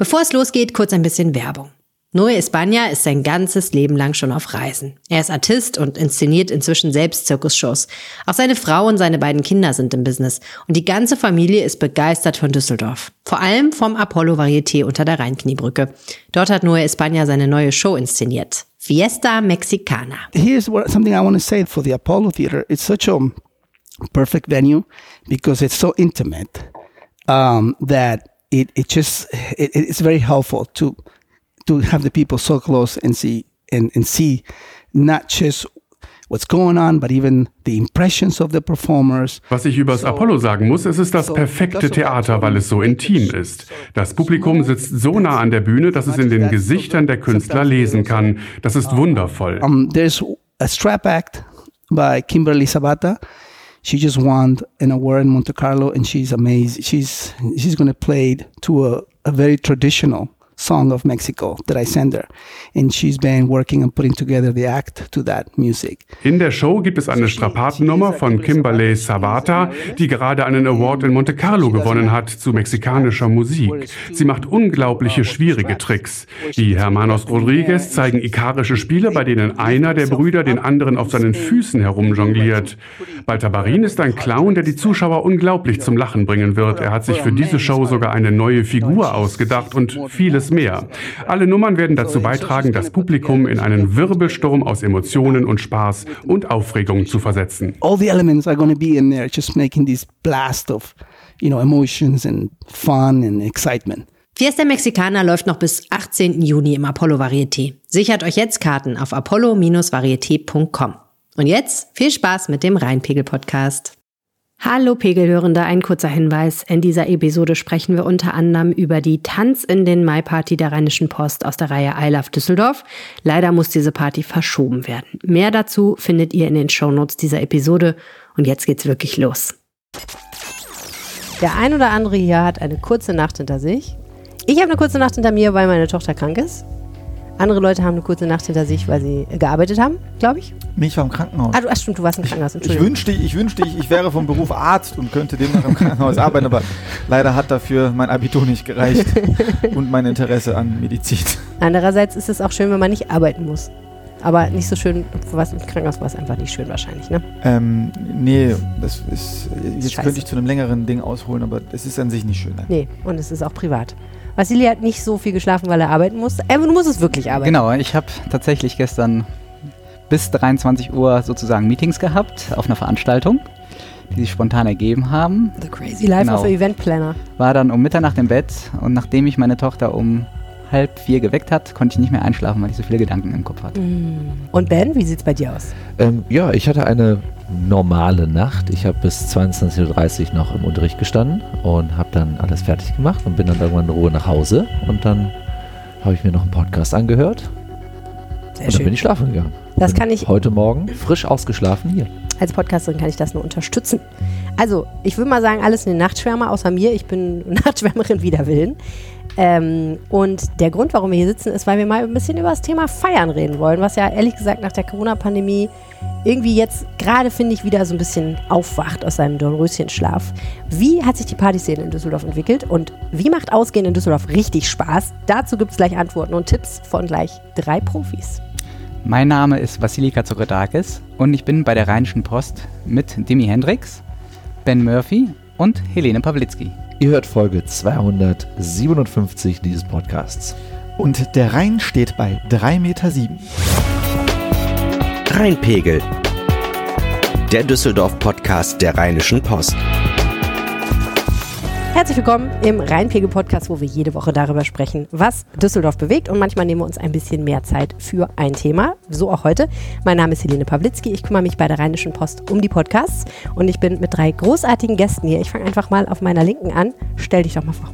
Bevor es losgeht, kurz ein bisschen Werbung. Noe Espana ist sein ganzes Leben lang schon auf Reisen. Er ist Artist und inszeniert inzwischen selbst Zirkusshows. Auch seine Frau und seine beiden Kinder sind im Business. Und die ganze Familie ist begeistert von Düsseldorf. Vor allem vom Apollo Varieté unter der Rheinkniebrücke. Dort hat Noe Espana seine neue Show inszeniert. Fiesta Mexicana. Here's what, something I want to say for the Apollo Theater. It's such a perfect venue because it's so intimate um, that it, it just it, it's very helpful to to have the people so close and see and, and see not just what's going on, but even the impressions of the performers. Was ich über das Apollo sagen muss, es ist das perfekte Theater, weil es so intim ist. Das Publikum sitzt so nah an der Bühne, dass es in den Gesichtern der Künstler lesen kann. Das ist wundervoll. Um, there's a strap act by Kimberly Sabata. She just won an award in Monte Carlo, and she's amazing. She's she's going to play to a, a very traditional song of Mexico that I send her. And she's been working on putting together the act to that music. In der Show gibt es eine Strapatennummer von Kimberly Savata, die gerade einen Award in Monte Carlo gewonnen hat zu mexikanischer Musik. Sie macht unglaubliche schwierige Tricks. Die Hermanos Rodriguez zeigen ikarische Spiele, bei denen einer der Brüder den anderen auf seinen Füßen herumjongliert. Baltabarin ist ein Clown, der die Zuschauer unglaublich zum Lachen bringen wird. Er hat sich für diese Show sogar eine neue Figur ausgedacht und vieles mehr. Alle Nummern werden dazu beitragen, das Publikum in einen Wirbelsturm aus Emotionen und Spaß und Aufregung zu versetzen. All the elements are going to be in there, just making this blast of, you know, emotions and fun and excitement. Fiesta Mexicana läuft noch bis 18. Juni im Apollo Varieté. Sichert euch jetzt Karten auf apollo-varieté.com. Und jetzt viel Spaß mit dem Rheinpegel-Podcast. Hallo Pegelhörende, ein kurzer Hinweis. In dieser Episode sprechen wir unter anderem über die Tanz in den Mai Party der Rheinischen Post aus der Reihe I Love Düsseldorf. Leider muss diese Party verschoben werden. Mehr dazu findet ihr in den Shownotes dieser Episode. Und jetzt geht's wirklich los. Der ein oder andere hier hat eine kurze Nacht hinter sich. Ich habe eine kurze Nacht hinter mir, weil meine Tochter krank ist. Andere Leute haben eine kurze Nacht hinter sich, weil sie gearbeitet haben, glaube ich. Ich war im Krankenhaus. Ah, du, ach stimmt, du warst im Krankenhaus. Ich wünschte, ich wünschte, ich, ich wäre vom Beruf Arzt und könnte demnach im Krankenhaus arbeiten, aber leider hat dafür mein Abitur nicht gereicht und mein Interesse an Medizin. Andererseits ist es auch schön, wenn man nicht arbeiten muss. Aber nicht so schön, was im Krankenhaus war es einfach nicht schön wahrscheinlich, ne? Ähm, nee, das ist, jetzt Scheiße. könnte ich zu einem längeren Ding ausholen, aber es ist an sich nicht schön. Nein. Nee, und es ist auch privat. Vasili hat nicht so viel geschlafen, weil er arbeiten musste. Aber du musst es wirklich arbeiten. Genau, ich habe tatsächlich gestern bis 23 Uhr sozusagen Meetings gehabt auf einer Veranstaltung, die sich spontan ergeben haben. The Crazy Life genau. of Event Planner. War dann um Mitternacht im Bett und nachdem ich meine Tochter um halb vier geweckt hat, konnte ich nicht mehr einschlafen, weil ich so viele Gedanken im Kopf hatte. Mm. Und Ben, wie sieht es bei dir aus? Ähm, ja, ich hatte eine normale Nacht. Ich habe bis 22.30 Uhr noch im Unterricht gestanden und habe dann alles fertig gemacht und bin dann irgendwann in Ruhe nach Hause und dann habe ich mir noch einen Podcast angehört Sehr und dann schön. bin ich schlafen gegangen. Das kann ich. Heute Morgen frisch ausgeschlafen hier. Als Podcasterin kann ich das nur unterstützen. Also, ich würde mal sagen, alles in den Nachtschwärmer, außer mir. Ich bin Nachtschwärmerin wider Willen. Ähm, und der Grund, warum wir hier sitzen, ist, weil wir mal ein bisschen über das Thema Feiern reden wollen, was ja ehrlich gesagt nach der Corona-Pandemie irgendwie jetzt gerade, finde ich, wieder so ein bisschen aufwacht aus seinem Dornröschenschlaf. Wie hat sich die Partyszene in Düsseldorf entwickelt und wie macht Ausgehen in Düsseldorf richtig Spaß? Dazu gibt es gleich Antworten und Tipps von gleich drei Profis. Mein Name ist Vasilika Zorodakis und ich bin bei der Rheinischen Post mit Demi Hendricks, Ben Murphy und Helene Pawlitzki. Ihr hört Folge 257 dieses Podcasts. Und der Rhein steht bei 3,7 Meter. Rheinpegel. Der Düsseldorf-Podcast der Rheinischen Post. Herzlich willkommen im Rheinpegel-Podcast, wo wir jede Woche darüber sprechen, was Düsseldorf bewegt. Und manchmal nehmen wir uns ein bisschen mehr Zeit für ein Thema. So auch heute. Mein Name ist Helene Pawlitzki. Ich kümmere mich bei der Rheinischen Post um die Podcasts. Und ich bin mit drei großartigen Gästen hier. Ich fange einfach mal auf meiner Linken an. Stell dich doch mal vor.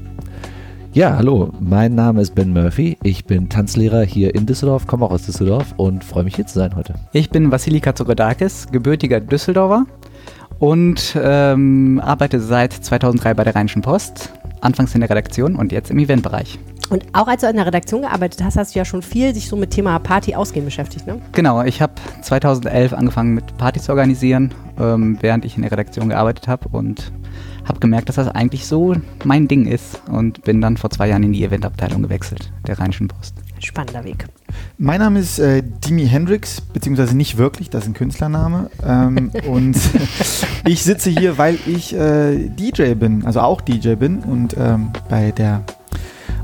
Ja, hallo, mein Name ist Ben Murphy. Ich bin Tanzlehrer hier in Düsseldorf, komme auch aus Düsseldorf und freue mich hier zu sein heute. Ich bin Vasilika Zogodakis, gebürtiger Düsseldorfer und ähm, arbeite seit 2003 bei der Rheinischen Post, anfangs in der Redaktion und jetzt im Eventbereich. Und auch als du in der Redaktion gearbeitet hast, hast du ja schon viel sich so mit Thema Party ausgehen beschäftigt, ne? Genau, ich habe 2011 angefangen mit Party zu organisieren, ähm, während ich in der Redaktion gearbeitet habe und habe gemerkt, dass das eigentlich so mein Ding ist und bin dann vor zwei Jahren in die Eventabteilung gewechselt, der Rheinischen Post. Spannender Weg. Mein Name ist äh, Dimi Hendrix, beziehungsweise nicht wirklich, das ist ein Künstlername. Ähm, und ich sitze hier, weil ich äh, DJ bin, also auch DJ bin und ähm, bei der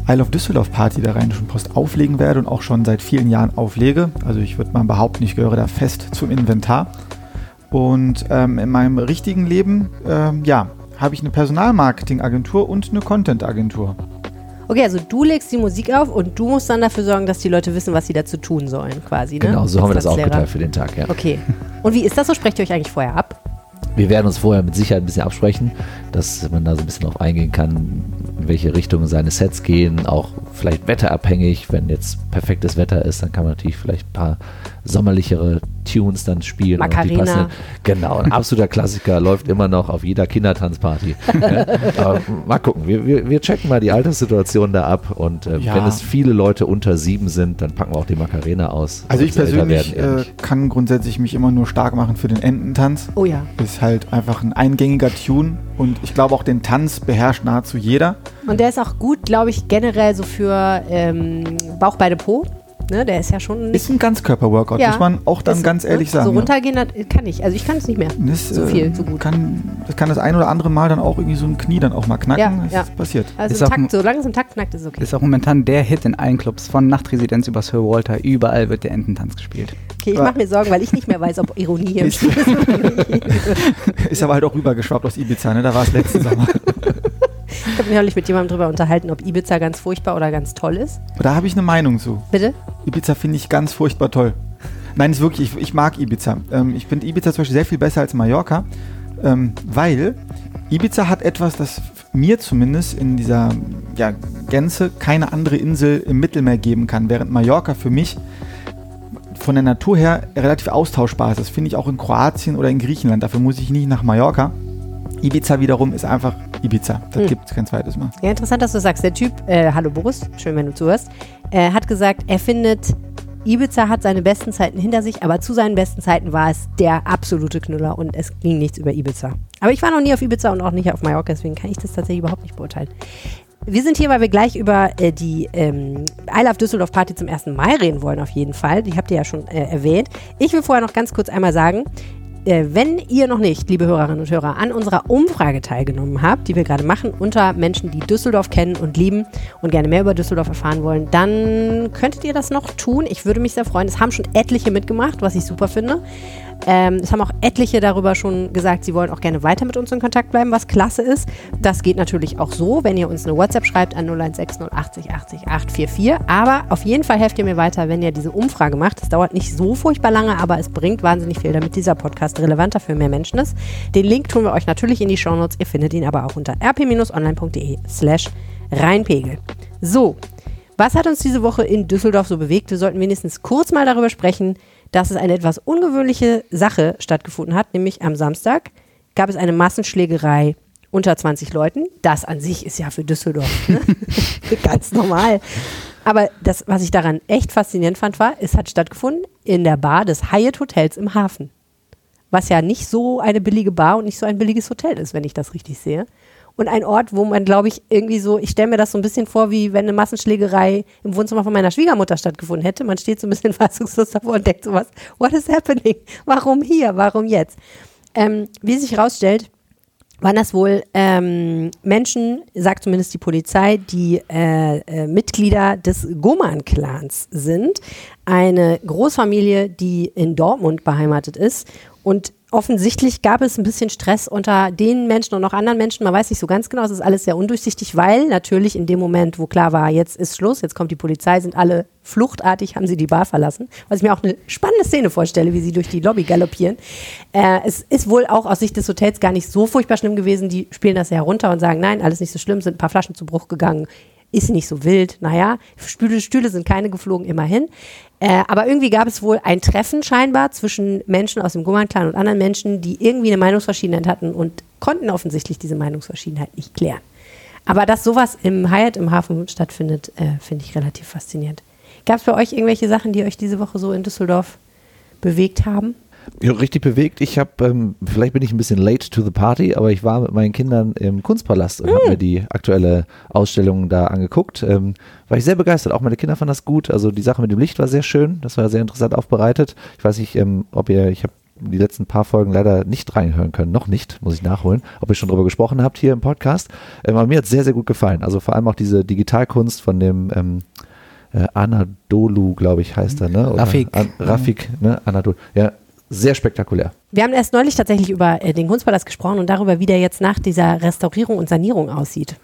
Isle of Düsseldorf Party der Rheinischen Post auflegen werde und auch schon seit vielen Jahren auflege. Also ich würde mal behaupten, ich gehöre da fest zum Inventar. Und ähm, in meinem richtigen Leben, ähm, ja, habe ich eine Personalmarketingagentur und eine Content-Agentur. Okay, also du legst die Musik auf und du musst dann dafür sorgen, dass die Leute wissen, was sie dazu tun sollen, quasi. Ne? Genau, so Als haben wir das Tanzlehrer. aufgeteilt für den Tag, ja. Okay. Und wie ist das so? Sprecht ihr euch eigentlich vorher ab? Wir werden uns vorher mit Sicherheit ein bisschen absprechen, dass man da so ein bisschen drauf eingehen kann, in welche Richtung seine Sets gehen, auch vielleicht wetterabhängig. Wenn jetzt perfektes Wetter ist, dann kann man natürlich vielleicht ein paar sommerlichere Tunes dann spielen. und die Macarena. Genau, ein absoluter Klassiker, läuft immer noch auf jeder Kindertanzparty. Ja, mal gucken, wir, wir, wir checken mal die Alterssituation da ab und äh, Ja. wenn es viele Leute unter sieben sind, dann packen wir auch die Macarena aus. Also ich persönlich werden, äh, kann grundsätzlich mich immer nur stark machen für den Ententanz. Oh ja. Ist halt einfach ein eingängiger Tune und ich glaube auch den Tanz beherrscht nahezu jeder. Und der ist auch gut, glaube ich, generell so für ähm, Bauch, Beine, Po. Ne, der ist ja schon nicht Ist ein Ganzkörper-Workout, Ja. muss man auch dann ist, ganz ehrlich ne, sagen. So ja. runtergehen das kann ich. Also ich kann es nicht mehr. Das, so äh, viel, so gut. Kann, das kann das ein oder andere Mal dann auch irgendwie so ein Knie dann auch mal knacken. Ja, das ja. ist passiert. Also Ist im auch Takt, solange es im Takt knackt, ist es okay. Ist auch momentan der Hit in allen Clubs, von Nachtresidenz über Sir Walter, überall wird der Ententanz gespielt. Okay, ich mache mir Sorgen, weil ich nicht mehr weiß, ob Ironie im Ist- Spiel ist. aber halt auch rübergeschwappt aus Ibiza, ne? Da war es letzten Sommer. Ich habe mich neulich mit jemandem drüber unterhalten, ob Ibiza ganz furchtbar oder ganz toll ist. Da habe ich eine Meinung zu. Bitte? Ibiza finde ich ganz furchtbar toll. Nein, ist wirklich, ich, ich mag Ibiza. Ähm, ich finde Ibiza zum Beispiel sehr viel besser als Mallorca, ähm, weil Ibiza hat etwas, das mir zumindest in dieser ja, Gänze keine andere Insel im Mittelmeer geben kann, während Mallorca für mich von der Natur her relativ austauschbar ist. Das finde ich auch in Kroatien oder in Griechenland. Dafür muss ich nicht nach Mallorca. Ibiza wiederum ist einfach Ibiza. Das Hm. gibt es kein zweites Mal. Ja, interessant, dass du sagst. Der Typ, äh, hallo Boris, schön, wenn du zuhörst, äh, hat gesagt, er findet, Ibiza hat seine besten Zeiten hinter sich, aber zu seinen besten Zeiten war es der absolute Knüller und es ging nichts über Ibiza. Aber ich war noch nie auf Ibiza und auch nicht auf Mallorca, deswegen kann ich das tatsächlich überhaupt nicht beurteilen. Wir sind hier, weil wir gleich über äh, die ähm, I Love Düsseldorf Party zum 1. Mai reden wollen, auf jeden Fall. Die habt ihr ja schon äh, erwähnt. Ich will vorher noch ganz kurz einmal sagen, äh, wenn ihr noch nicht, liebe Hörerinnen und Hörer, an unserer Umfrage teilgenommen habt, die wir gerade machen, unter Menschen, die Düsseldorf kennen und lieben und gerne mehr über Düsseldorf erfahren wollen, dann könntet ihr das noch tun. Ich würde mich sehr freuen. Es haben schon etliche mitgemacht, was ich super finde. Ähm, es haben auch etliche darüber schon gesagt, sie wollen auch gerne weiter mit uns in Kontakt bleiben, was klasse ist. Das geht natürlich auch so, wenn ihr uns eine WhatsApp schreibt an 0160 80 80 844. Aber auf jeden Fall helft ihr mir weiter, wenn ihr diese Umfrage macht. Das dauert nicht so furchtbar lange, aber es bringt wahnsinnig viel, damit dieser Podcast relevanter für mehr Menschen ist. Den Link tun wir euch natürlich in die Shownotes. Ihr findet ihn aber auch unter rp-online.de slash reinpegel. So, was hat uns diese Woche in Düsseldorf so bewegt? Wir sollten wenigstens kurz mal darüber sprechen, dass es eine etwas ungewöhnliche Sache stattgefunden hat, nämlich am Samstag gab es eine Massenschlägerei unter 20 Leuten. Das an sich ist ja für Düsseldorf ne? ganz normal. Aber das, was ich daran echt faszinierend fand, war, es hat stattgefunden in der Bar des Hyatt Hotels im Hafen. Was ja nicht so eine billige Bar und nicht so ein billiges Hotel ist, wenn ich das richtig sehe. Und ein Ort, wo man, glaube ich, irgendwie so, ich stelle mir das so ein bisschen vor, wie wenn eine Massenschlägerei im Wohnzimmer von meiner Schwiegermutter stattgefunden hätte. Man steht so ein bisschen fassungslos davor und denkt so was, what is happening? Warum hier? Warum jetzt? Ähm, wie sich herausstellt, waren das wohl ähm, Menschen, sagt zumindest die Polizei, die äh, äh, Mitglieder des Goman-Clans sind. Eine Großfamilie, die in Dortmund beheimatet ist. Und offensichtlich gab es ein bisschen Stress unter den Menschen und auch anderen Menschen. Man weiß nicht so ganz genau, es ist alles sehr undurchsichtig, weil natürlich in dem Moment, wo klar war, jetzt ist Schluss, jetzt kommt die Polizei, sind alle fluchtartig, haben sie die Bar verlassen. Was ich mir auch eine spannende Szene vorstelle, wie sie durch die Lobby galoppieren. Äh, es ist wohl auch aus Sicht des Hotels gar nicht so furchtbar schlimm gewesen. Die spielen das ja herunter und sagen, nein, alles nicht so schlimm, sind ein paar Flaschen zu Bruch gegangen. Ist nicht so wild. Naja, Stühle, Stühle sind keine geflogen, immerhin. Äh, aber irgendwie gab es wohl ein Treffen scheinbar zwischen Menschen aus dem Gummern-Clan und anderen Menschen, die irgendwie eine Meinungsverschiedenheit hatten und konnten offensichtlich diese Meinungsverschiedenheit nicht klären. Aber dass sowas im Hyatt im Hafen stattfindet, äh, finde ich relativ faszinierend. Gab es bei euch irgendwelche Sachen, die euch diese Woche so in Düsseldorf bewegt haben? Ja, richtig bewegt. Ich habe, ähm, vielleicht bin ich ein bisschen late to the party, aber ich war mit meinen Kindern im Kunstpalast und habe mir die aktuelle Ausstellung da angeguckt. Ähm, war ich sehr begeistert. Auch meine Kinder fanden das gut. Also die Sache mit dem Licht war sehr schön. Das war sehr interessant aufbereitet. Ich weiß nicht, ähm, ob ihr, ich habe die letzten paar Folgen leider nicht reinhören können. Noch nicht, muss ich nachholen. Ob ihr schon drüber gesprochen habt hier im Podcast. Ähm, aber mir hat es sehr, sehr gut gefallen. Also vor allem auch diese Digitalkunst von dem ähm, äh, Anadolu, glaube ich, heißt er, ne? Oder Rafik. An, Rafik, ne? Anadolu. Ja, sehr spektakulär. Wir haben erst neulich tatsächlich über äh, den Kunstpalast gesprochen und darüber, wie der jetzt nach dieser Restaurierung und Sanierung aussieht.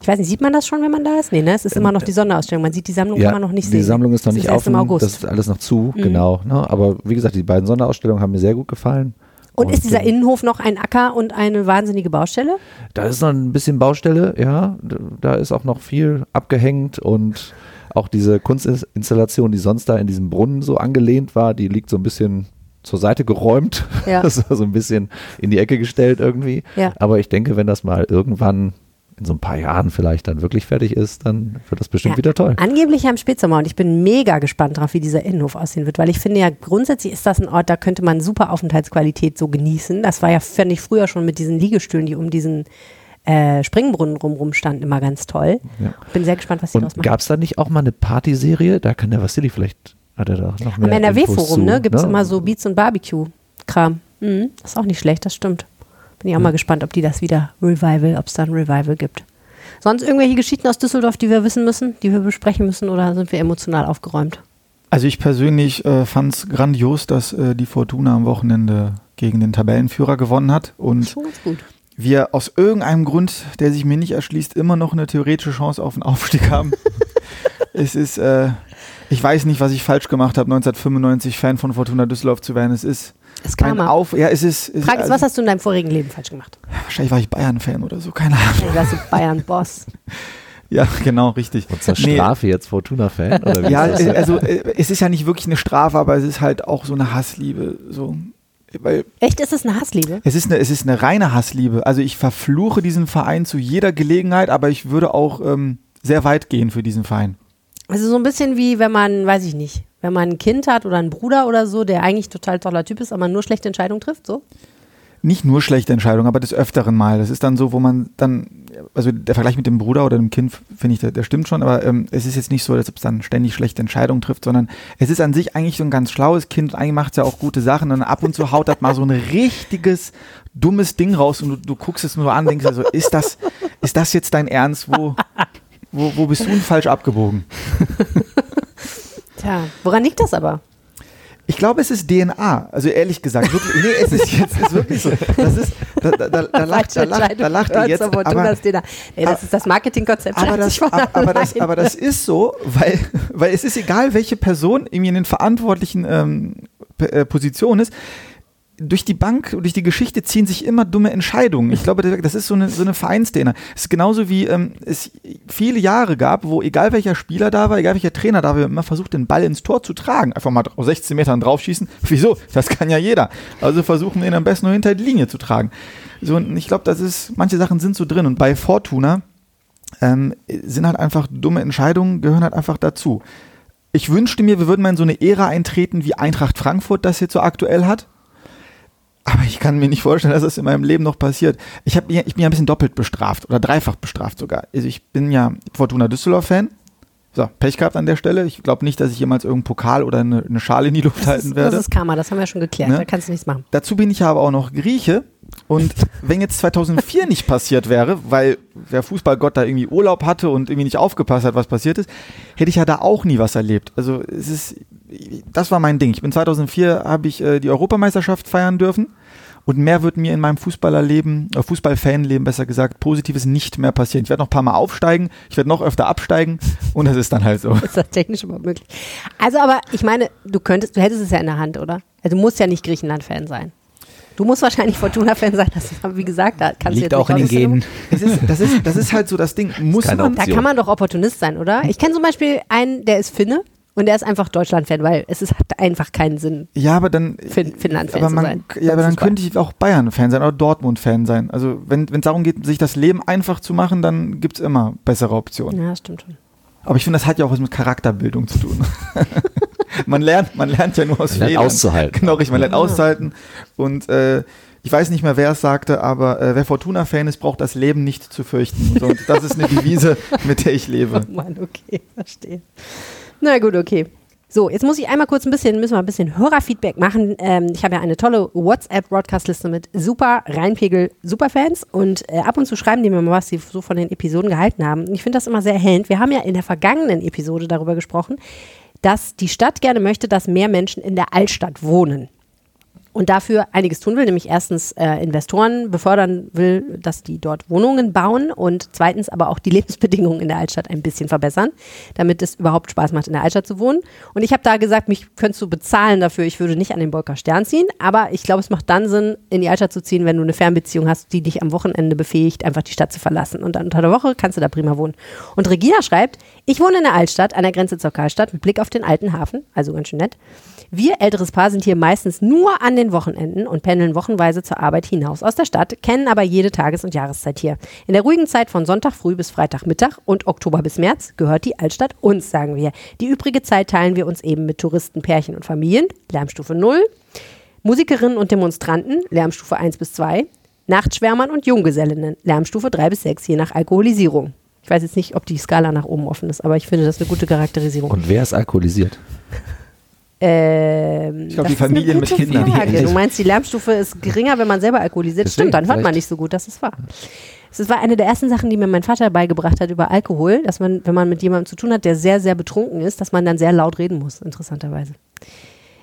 Ich weiß nicht, sieht man das schon, wenn man da ist? Nee, ne? Es ist immer noch die Sonderausstellung. Man sieht die Sammlung Ja, immer noch nicht die sehen. Sammlung ist noch Das nicht erst auf, im August. das ist alles noch zu, Mhm. genau. Ne? Aber wie gesagt, die beiden Sonderausstellungen haben mir sehr gut gefallen. und ist dieser äh, Innenhof noch ein Acker und eine wahnsinnige Baustelle? Da ist noch ein bisschen Baustelle, ja. Da ist auch noch viel abgehängt und auch diese Kunstinstallation, die sonst da in diesem Brunnen so angelehnt war, die liegt so ein bisschen zur Seite geräumt. Ja. So ein bisschen in die Ecke gestellt irgendwie. Ja. Aber ich denke, wenn das mal irgendwann in so ein paar Jahren vielleicht dann wirklich fertig ist, dann wird das bestimmt Ja, wieder toll. Angeblich ja im Spätsommer und ich bin mega gespannt drauf, wie dieser Innenhof aussehen wird, weil ich finde ja grundsätzlich ist das ein Ort, da könnte man super Aufenthaltsqualität so genießen. Das war ja, fand ich früher schon mit diesen Liegestühlen, die um diesen äh, Springbrunnen rumrum standen, immer ganz toll. Ja. Bin sehr gespannt, was die daraus machen. gab es da nicht auch mal eine Partyserie? Da kann der Vassili vielleicht, hat er da noch Am mehr Infos NRW-Forum ne, gibt es ne? immer so Beats und Barbecue-Kram. Mhm, ist auch nicht schlecht, das stimmt. Bin ich auch mal gespannt, ob die das wieder Revival, ob es da ein Revival gibt. Sonst irgendwelche Geschichten aus Düsseldorf, die wir wissen müssen, die wir besprechen müssen oder sind wir emotional aufgeräumt? Also ich persönlich äh, fand es grandios, dass äh, die Fortuna am Wochenende gegen den Tabellenführer gewonnen hat und Schon ganz gut. wir aus irgendeinem Grund, der sich mir nicht erschließt, immer noch eine theoretische Chance auf einen Aufstieg haben. es ist, äh, ich weiß nicht, was ich falsch gemacht habe, 1995 Fan von Fortuna Düsseldorf zu werden. Es ist Es kam Auf, ja, es ist, es Frage ist, ist was hast du in deinem vorigen Leben falsch gemacht? wahrscheinlich war ich Bayern-Fan oder so, keine Ahnung. Du warst du Bayern-Boss. Ja, genau, richtig. Und zur Nee. Strafe jetzt Fortuna-Fan? Oder wie Ja, ist das? äh, also äh, es ist ja nicht wirklich eine Strafe, aber es ist halt auch so eine Hassliebe. So. Weil Echt, ist es eine Hassliebe? es ist, eine, es ist eine reine Hassliebe. Also ich verfluche diesen Verein zu jeder Gelegenheit, aber ich würde auch ähm, sehr weit gehen für diesen Verein. Also so ein bisschen wie, wenn man, weiß ich nicht, wenn man ein Kind hat oder einen Bruder oder so, der eigentlich total toller Typ ist, aber nur schlechte Entscheidungen trifft, so? Nicht nur schlechte Entscheidungen, aber des Öfteren mal. Das ist dann so, wo man dann, also der Vergleich mit dem Bruder oder dem Kind, finde ich, der, der stimmt schon, aber ähm, es ist jetzt nicht so, ob es dann ständig schlechte Entscheidungen trifft, sondern es ist an sich eigentlich so ein ganz schlaues Kind. Eigentlich macht es ja auch gute Sachen und ab und zu haut das mal so ein richtiges, dummes Ding raus und du, du guckst es nur an und denkst also, ist das, ist das jetzt dein Ernst? Wo, wo, wo bist du denn falsch abgebogen? Tja, woran liegt das aber? Ich glaube, es ist DNA. Also ehrlich gesagt, wirklich, nee, es ist jetzt ist wirklich so. Das ist, da, da, da, da lacht, da lacht, da lacht ihr jetzt. Aber, das, nee, das ist das Marketingkonzept. aber, das, aber, das, aber das ist so, weil, weil es ist egal, welche Person irgendwie in den verantwortlichen ähm, äh, Positionen ist. Durch die Bank, durch die Geschichte ziehen sich immer dumme Entscheidungen. Ich glaube, das ist so eine, so eine Vereinsdena. Es ist genauso wie ähm, es viele Jahre gab, wo egal welcher Spieler da war, egal welcher Trainer da war, immer versucht, den Ball ins Tor zu tragen. Einfach mal aus 16 Metern draufschießen. Wieso? Das kann ja jeder. Also versuchen wir ihn am besten nur hinter die Linie zu tragen. So, und ich glaube, das ist, manche Sachen sind so drin. Und bei Fortuna, ähm, sind halt einfach dumme Entscheidungen, gehören halt einfach dazu. Ich wünschte mir, wir würden mal in so eine Ära eintreten, wie Eintracht Frankfurt das jetzt so aktuell hat. Aber ich kann mir nicht vorstellen, dass das in meinem Leben noch passiert. Ich, hab, ich bin ja ein bisschen doppelt bestraft oder dreifach bestraft sogar. Also ich bin ja Fortuna Düsseldorf-Fan. So, Pech gehabt an der Stelle. Ich glaube nicht, dass ich jemals irgendeinen Pokal oder eine, eine Schale in die Luft das halten ist, werde. das ist Karma, das haben wir schon geklärt. Ne? Da kannst du nichts machen. Dazu bin ich ja aber auch noch Grieche. Und wenn jetzt 2004 nicht passiert wäre, weil der Fußballgott da irgendwie Urlaub hatte und irgendwie nicht aufgepasst hat, was passiert ist, hätte ich ja da auch nie was erlebt. Also es ist, das war mein Ding. Ich bin 2004, habe ich äh, die Europameisterschaft feiern dürfen. Und mehr wird mir in meinem Fußballerleben, äh, Fußballfanleben besser gesagt, Positives nicht mehr passieren. Ich werde noch ein paar Mal aufsteigen, ich werde noch öfter absteigen und das ist dann halt so. Ist das technisch überhaupt möglich? Also, aber ich meine, du könntest, du hättest es ja in der Hand, oder? Also, du musst ja nicht Griechenland-Fan sein. Du musst wahrscheinlich Fortuna-Fan sein, das ist, wie gesagt, da kannst Liegt du jetzt auch in nicht den Genen. Es ist, das, ist, das ist halt so das Ding. Muss keine man, Da kann man doch Opportunist sein, oder? Ich kenne zum Beispiel einen, der ist Finne und der ist einfach Deutschland-Fan, weil es ist, hat einfach keinen Sinn. Ja, aber dann. Fin- Finnland-Fan aber zu man, sein. Ja, aber dann könnte ich auch Bayern-Fan sein oder Dortmund-Fan sein. Also, wenn es darum geht, sich das Leben einfach zu machen, dann gibt es immer bessere Optionen. Ja, stimmt schon. Aber ich finde, das hat ja auch was mit Charakterbildung zu tun. man lernt, man lernt ja nur aus Man lernt Fehlern. auszuhalten. Genau, richtig, man lernt auszuhalten. Und äh, ich weiß nicht mehr, wer es sagte, aber äh, wer Fortuna-Fan ist, braucht das Leben nicht zu fürchten. So, und das ist eine Devise, mit der ich lebe. Oh Mann, okay, verstehe. Na gut, okay. So, jetzt muss ich einmal kurz ein bisschen, müssen wir ein bisschen Hörerfeedback machen. Ähm, ich habe ja eine tolle WhatsApp-Broadcast-Liste mit super Reinpegel-Superfans und äh, ab und zu schreiben die mir mal, was sie so von den Episoden gehalten haben. Ich finde das immer sehr erhellend. Wir haben ja in der vergangenen Episode darüber gesprochen, dass die Stadt gerne möchte, dass mehr Menschen in der Altstadt wohnen. Und dafür einiges tun will, nämlich erstens äh, Investoren befördern will, dass die dort Wohnungen bauen und zweitens aber auch die Lebensbedingungen in der Altstadt ein bisschen verbessern, damit es überhaupt Spaß macht, in der Altstadt zu wohnen. Und ich habe da gesagt, mich könntest du bezahlen dafür, ich würde nicht an den Bolker Stern ziehen, aber ich glaube, es macht dann Sinn, in die Altstadt zu ziehen, wenn du eine Fernbeziehung hast, die dich am Wochenende befähigt, einfach die Stadt zu verlassen. Und dann unter der Woche kannst du da prima wohnen. Und Regina schreibt, ich wohne in der Altstadt, an der Grenze zur Karlstadt, mit Blick auf den alten Hafen, also ganz schön nett. Wir älteres Paar sind hier meistens nur an den Wochenenden und pendeln wochenweise zur Arbeit hinaus aus der Stadt, kennen aber jede Tages- und Jahreszeit hier. In der ruhigen Zeit von Sonntag früh bis Freitagmittag und Oktober bis März gehört die Altstadt uns, sagen wir. Die übrige Zeit teilen wir uns eben mit Touristen, Pärchen und Familien, Lärmstufe 0, Musikerinnen und Demonstranten, Lärmstufe 1 bis 2, Nachtschwärmern und Junggesellinnen, Lärmstufe 3 bis 6, je nach Alkoholisierung. Ich weiß jetzt nicht, ob die Skala nach oben offen ist, aber ich finde das eine gute Charakterisierung. Und wer ist alkoholisiert? Ähm, Ich glaub, das die Familien mit Kindern, die Frage. Du meinst, die Lärmstufe ist geringer, wenn man selber alkoholisiert? Deswegen, Stimmt, dann hört man nicht so gut, das ist wahr. Es war eine der ersten Sachen, die mir mein Vater beigebracht hat über Alkohol, dass man, wenn man mit jemandem zu tun hat, der sehr, sehr betrunken ist, dass man dann sehr laut reden muss, interessanterweise.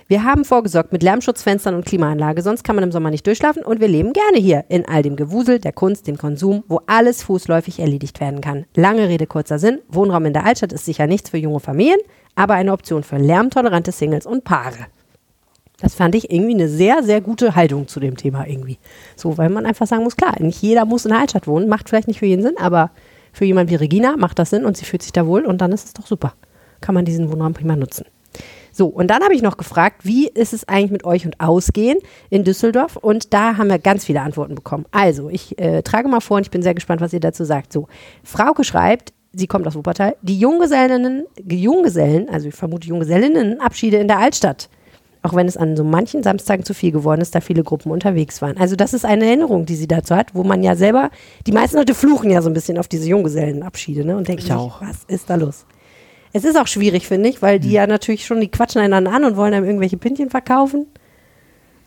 Wir haben vorgesorgt mit Lärmschutzfenstern und Klimaanlage, sonst kann man im Sommer nicht durchschlafen und wir leben gerne hier in all dem Gewusel, der Kunst, dem Konsum, wo alles fußläufig erledigt werden kann. Lange Rede, kurzer Sinn. Wohnraum in der Altstadt ist sicher nichts für junge Familien, aber eine Option für lärmtolerante Singles und Paare. Das fand ich irgendwie eine sehr, sehr gute Haltung zu dem Thema irgendwie. So, weil man einfach sagen muss, klar, nicht jeder muss in der Altstadt wohnen, macht vielleicht nicht für jeden Sinn, aber für jemand wie Regina macht das Sinn und sie fühlt sich da wohl und dann ist es doch super. Kann man diesen Wohnraum prima nutzen. So, und dann habe ich noch gefragt, wie ist es eigentlich mit euch und Ausgehen in Düsseldorf? Und da haben wir ganz viele Antworten bekommen. Also, ich äh, trage mal vor und ich bin sehr gespannt, was ihr dazu sagt. So, Frauke schreibt, sie kommt aus Wuppertal, die Junggesellinnen, Junggesellen, also ich vermute Junggesellinnen, Abschiede in der Altstadt. Auch wenn es an so manchen Samstagen zu viel geworden ist, da viele Gruppen unterwegs waren. Also das ist eine Erinnerung, die sie dazu hat, wo man ja selber, die meisten Leute fluchen ja so ein bisschen auf diese Junggesellenabschiede ne, und denken Ich auch. was ist da los? Es ist auch schwierig, finde ich, weil die ja natürlich schon, die quatschen einander an und wollen einem irgendwelche Pintchen verkaufen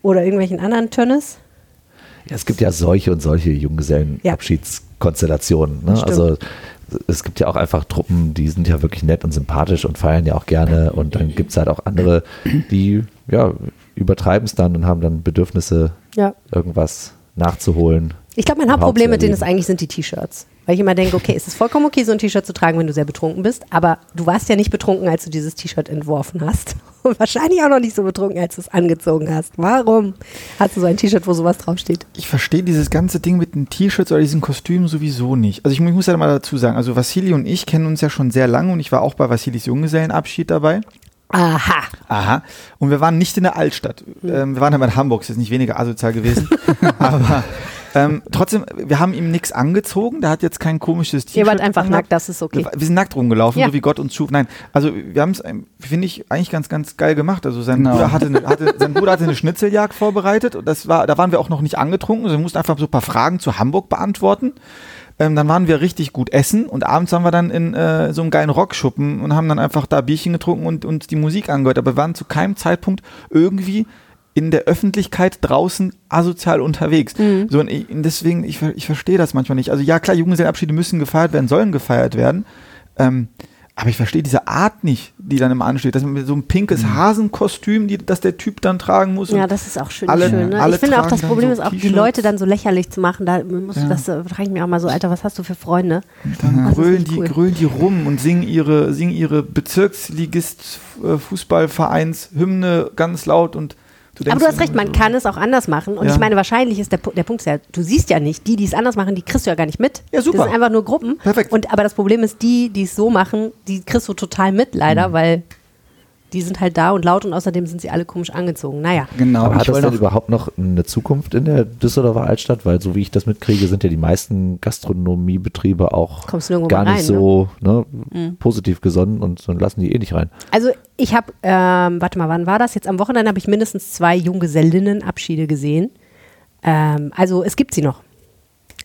oder irgendwelchen anderen Tönnes. Ja, es gibt ja solche und solche Junggesellenabschiedskonstellationen. Ne? Also es gibt ja auch einfach Truppen, die sind ja wirklich nett und sympathisch und feiern ja auch gerne. Und dann gibt es halt auch andere, die ja, übertreiben es dann und haben dann Bedürfnisse, Ja. irgendwas nachzuholen. Ich glaube, mein Hauptproblem mit denen ist eigentlich sind die T-Shirts. Weil ich immer denke, okay, es ist vollkommen okay, so ein T-Shirt zu tragen, wenn du sehr betrunken bist, aber du warst ja nicht betrunken, als du dieses T-Shirt entworfen hast. Und wahrscheinlich auch noch nicht so betrunken, als du es angezogen hast. Warum hast du so ein T-Shirt, wo sowas draufsteht? Ich verstehe dieses ganze Ding mit den T-Shirts oder diesen Kostümen sowieso nicht. Also ich, ich muss ja mal dazu sagen, also Vassili und ich kennen uns ja schon sehr lange und ich war auch bei Vassilis Junggesellenabschied dabei. Aha. Aha. Und wir waren nicht in der Altstadt. Ähm, wir waren aber in Hamburg, ist jetzt nicht weniger asozial gewesen. aber ähm, trotzdem, wir haben ihm nichts angezogen. Der hat jetzt kein komisches T-Shirt. Ihr wart einfach angehabt. nackt, das ist okay. Wir, wir sind nackt rumgelaufen, Ja. so wie Gott uns schuf. Nein, also wir haben es, finde ich, eigentlich ganz, ganz geil gemacht. Also sein, Genau. Bruder hatte eine, hatte, sein Bruder hatte eine Schnitzeljagd vorbereitet und das war, da waren wir auch noch nicht angetrunken. Also wir mussten einfach so ein paar Fragen zu Hamburg beantworten. Ähm, dann waren wir richtig gut essen und abends waren wir dann in äh, so einem geilen Rockschuppen und haben dann einfach da Bierchen getrunken und uns die Musik angehört. Aber wir waren zu keinem Zeitpunkt irgendwie in der Öffentlichkeit draußen asozial unterwegs. So, und ich, deswegen, ich, ich verstehe das manchmal nicht. Also ja, klar, Junggesellenabschiede müssen gefeiert werden, sollen gefeiert werden. Ähm, aber ich verstehe diese Art nicht, die dann immer ansteht. Das mit so ein pinkes Hasenkostüm, die, das der Typ dann tragen muss. Ja, das ist auch schön. alle- schön ne? alle Ich finde auch, das dann Problem so ist auch, die. Leute dann so lächerlich zu machen. Da muss Ja. das äh, frage ich mich auch mal so, Alter, was hast du für Freunde? dann Das ist grölen die, cool. grölen die rum und singen ihre, singen ihre Bezirksligist äh, ganz laut und du Aber du hast recht, man kann es auch anders machen. Und Ja. ich meine, wahrscheinlich ist der, der Punkt ist ja, du siehst ja nicht, die, die es anders machen, die kriegst du ja gar nicht mit. Ja, super. Das sind einfach nur Gruppen. Perfekt. Und, aber das Problem ist, die, die es so machen, die kriegst du total mit, leider, Mhm. weil die sind halt da und laut und außerdem sind sie alle komisch angezogen. Naja. Genau. Aber hat das denn noch- überhaupt noch eine Zukunft in der Düsseldorfer Altstadt? Weil so wie ich das mitkriege, sind ja die meisten Gastronomiebetriebe auch gar nicht rein, so ne, Mhm. positiv gesonnen und so lassen die eh nicht rein. Also ich habe, ähm, warte mal, wann war das? Jetzt am Wochenende habe ich mindestens zwei Junggesellinnenabschiede gesehen. Ähm, also es gibt sie noch.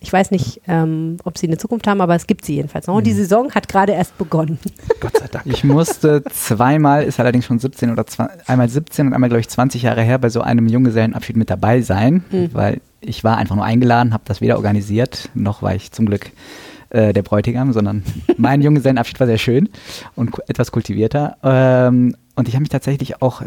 Ich weiß nicht, ähm, ob sie eine Zukunft haben, aber es gibt sie jedenfalls noch. Und die Saison hat gerade erst begonnen. Gott sei Dank. Ich musste zweimal, ist allerdings schon 17 oder zwei, einmal 17 und einmal, glaube ich, 20 Jahre her, bei so einem Junggesellenabschied mit dabei sein, Mhm. weil ich war einfach nur eingeladen, habe das weder organisiert, noch war ich zum Glück äh, der Bräutigam, sondern mein Junggesellenabschied war sehr schön und etwas kultivierter. Ähm, und ich habe mich tatsächlich auch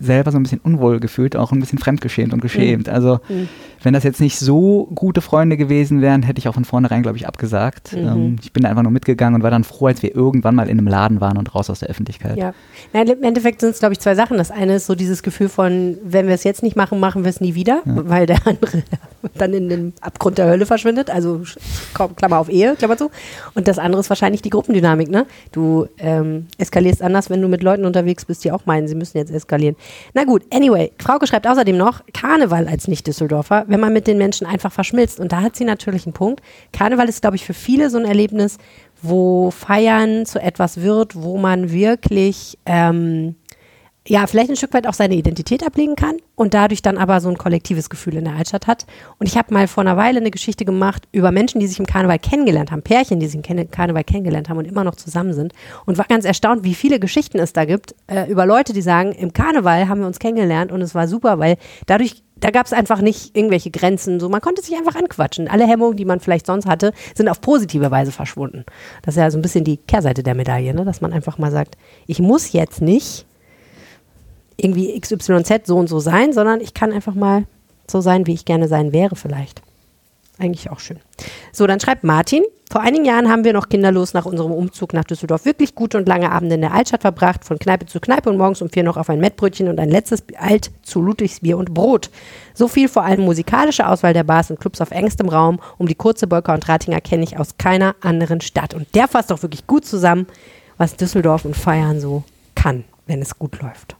selber so ein bisschen unwohl gefühlt, auch ein bisschen fremdgeschämt und geschämt. Also Mhm. wenn das jetzt nicht so gute Freunde gewesen wären, hätte ich auch von vornherein, glaube ich, abgesagt. Mhm. Ähm, ich bin da einfach nur mitgegangen und war dann froh, als wir irgendwann mal in einem Laden waren und raus aus der Öffentlichkeit. Ja. Nein, Im Endeffekt sind es, glaube ich, zwei Sachen. Das eine ist so dieses Gefühl von, wenn wir es jetzt nicht machen, machen wir es nie wieder, weil der andere dann in den Abgrund der Hölle verschwindet. Also Klammer auf Ehe, Klammer zu. Und das andere ist wahrscheinlich die Gruppendynamik. Ne? Du ähm, eskalierst anders, wenn du mit Leuten unterwegs bist, die auch meinen, sie müssen jetzt eskalieren. Na gut, anyway, Frauke schreibt außerdem noch, Karneval als Nicht-Düsseldorfer, wenn man mit den Menschen einfach verschmilzt. Und da hat sie natürlich einen Punkt. Karneval ist, glaube ich, für viele so ein Erlebnis, wo Feiern zu etwas wird, wo man wirklich ähm, ja, vielleicht ein Stück weit auch seine Identität ablegen kann und dadurch dann aber so ein kollektives Gefühl in der Altstadt hat. Und ich habe mal vor einer Weile eine Geschichte gemacht über Menschen, die sich im Karneval kennengelernt haben, Pärchen, die sich im Karneval kennengelernt haben und immer noch zusammen sind. Und war ganz erstaunt, wie viele Geschichten es da gibt äh, über Leute, die sagen, im Karneval haben wir uns kennengelernt und es war super, weil dadurch da gab es einfach nicht irgendwelche Grenzen. So, man konnte sich einfach anquatschen. Alle Hemmungen, die man vielleicht sonst hatte, sind auf positive Weise verschwunden. Das ist ja so ein bisschen die Kehrseite der Medaille, ne? dass man einfach mal sagt, ich muss jetzt nicht irgendwie XYZ so und so sein, sondern ich kann einfach mal so sein, wie ich gerne sein wäre vielleicht. Eigentlich auch schön. So, dann schreibt Martin, vor einigen Jahren haben wir noch kinderlos nach unserem Umzug nach Düsseldorf wirklich gute und lange Abende in der Altstadt verbracht, von Kneipe zu Kneipe und morgens um vier noch auf ein Mettbrötchen und ein letztes Alt zu Ludwigsbier und Brot. So viel vor allem musikalische Auswahl der Bars und Clubs auf engstem Raum. Um die kurze Bolker und Ratinger kenne ich aus keiner anderen Stadt. Und der fasst doch wirklich gut zusammen, was Düsseldorf und Feiern so kann, wenn es gut läuft.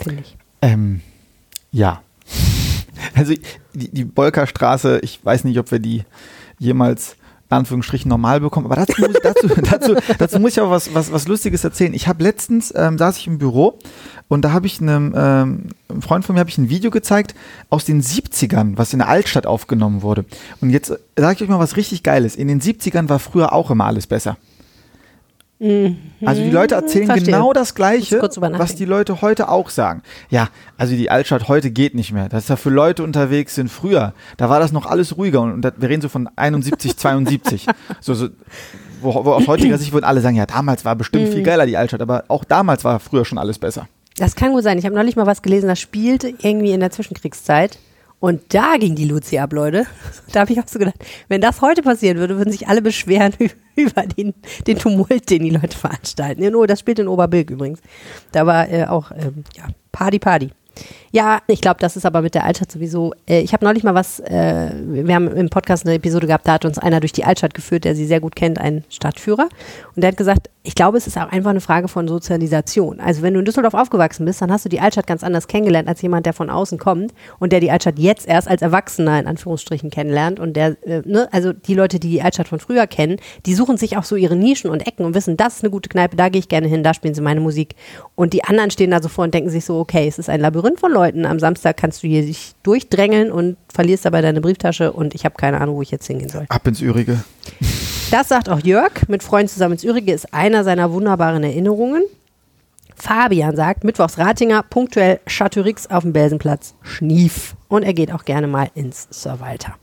Finde ich. Ähm, ja. Also die, die Bolkerstraße, ich weiß nicht, ob wir die jemals in Anführungsstrichen normal bekommen, aber dazu muss, dazu, dazu, dazu muss ich auch was, was, was Lustiges erzählen. Ich habe letztens, ähm, saß ich im Büro und da habe ich einem, ähm, einem Freund von mir ich ein Video gezeigt aus den 70ern, was in der Altstadt aufgenommen wurde. Und jetzt sage ich euch mal was richtig Geiles. In den 70ern war früher auch immer alles besser. Also die Leute erzählen Mhm. Verstehe. genau das Gleiche, was die Leute heute auch sagen. Ja, also die Altstadt heute geht nicht mehr. Das ist ja für Leute unterwegs sind früher. Da war das noch alles ruhiger und, und da, wir reden so von 71, 72. so, so, wo, wo aus heutiger Sicht würden alle sagen, ja, damals war bestimmt Mhm. viel geiler die Altstadt, aber auch damals war früher schon alles besser. Das kann gut sein. Ich habe neulich mal was gelesen, das spielte irgendwie in der Zwischenkriegszeit. Und da ging die Luzi ab, Leute. Da habe ich auch so gedacht, wenn das heute passieren würde, würden sich alle beschweren über den, den Tumult, den die Leute veranstalten. Ja, nur, das spielt in Oberbilk übrigens. Da war äh, auch, ähm, ja, Party, Party. Ja, ich glaube, das ist aber mit der Altstadt sowieso. Äh, ich habe neulich mal was, äh, wir haben im Podcast eine Episode gehabt, da hat uns einer durch die Altstadt geführt, der sie sehr gut kennt, ein Stadtführer. Und der hat gesagt, ich glaube, es ist auch einfach eine Frage von Sozialisation. Also wenn du in Düsseldorf aufgewachsen bist, dann hast du die Altstadt ganz anders kennengelernt als jemand, der von außen kommt und der die Altstadt jetzt erst als Erwachsener in Anführungsstrichen kennenlernt. Und der, äh, ne, also die Leute, die die Altstadt von früher kennen, die suchen sich auch so ihre Nischen und Ecken und wissen, das ist eine gute Kneipe, da gehe ich gerne hin, da spielen sie meine Musik. Und die anderen stehen da so vor und denken sich so, okay, es ist ein Labyrinth von Leuten. Am Samstag kannst du hier dich durchdrängeln und verlierst dabei deine Brieftasche und ich habe keine Ahnung, wo ich jetzt hingehen soll. Ab ins Ürige. Das sagt auch Jörg. Mit Freunden zusammen ins Ürige ist einer seiner wunderbaren Erinnerungen. Fabian sagt, Mittwochs Ratinger, punktuell Chateaurix auf dem Belsenplatz, Schnief. Und er geht auch gerne mal ins Sir Walter.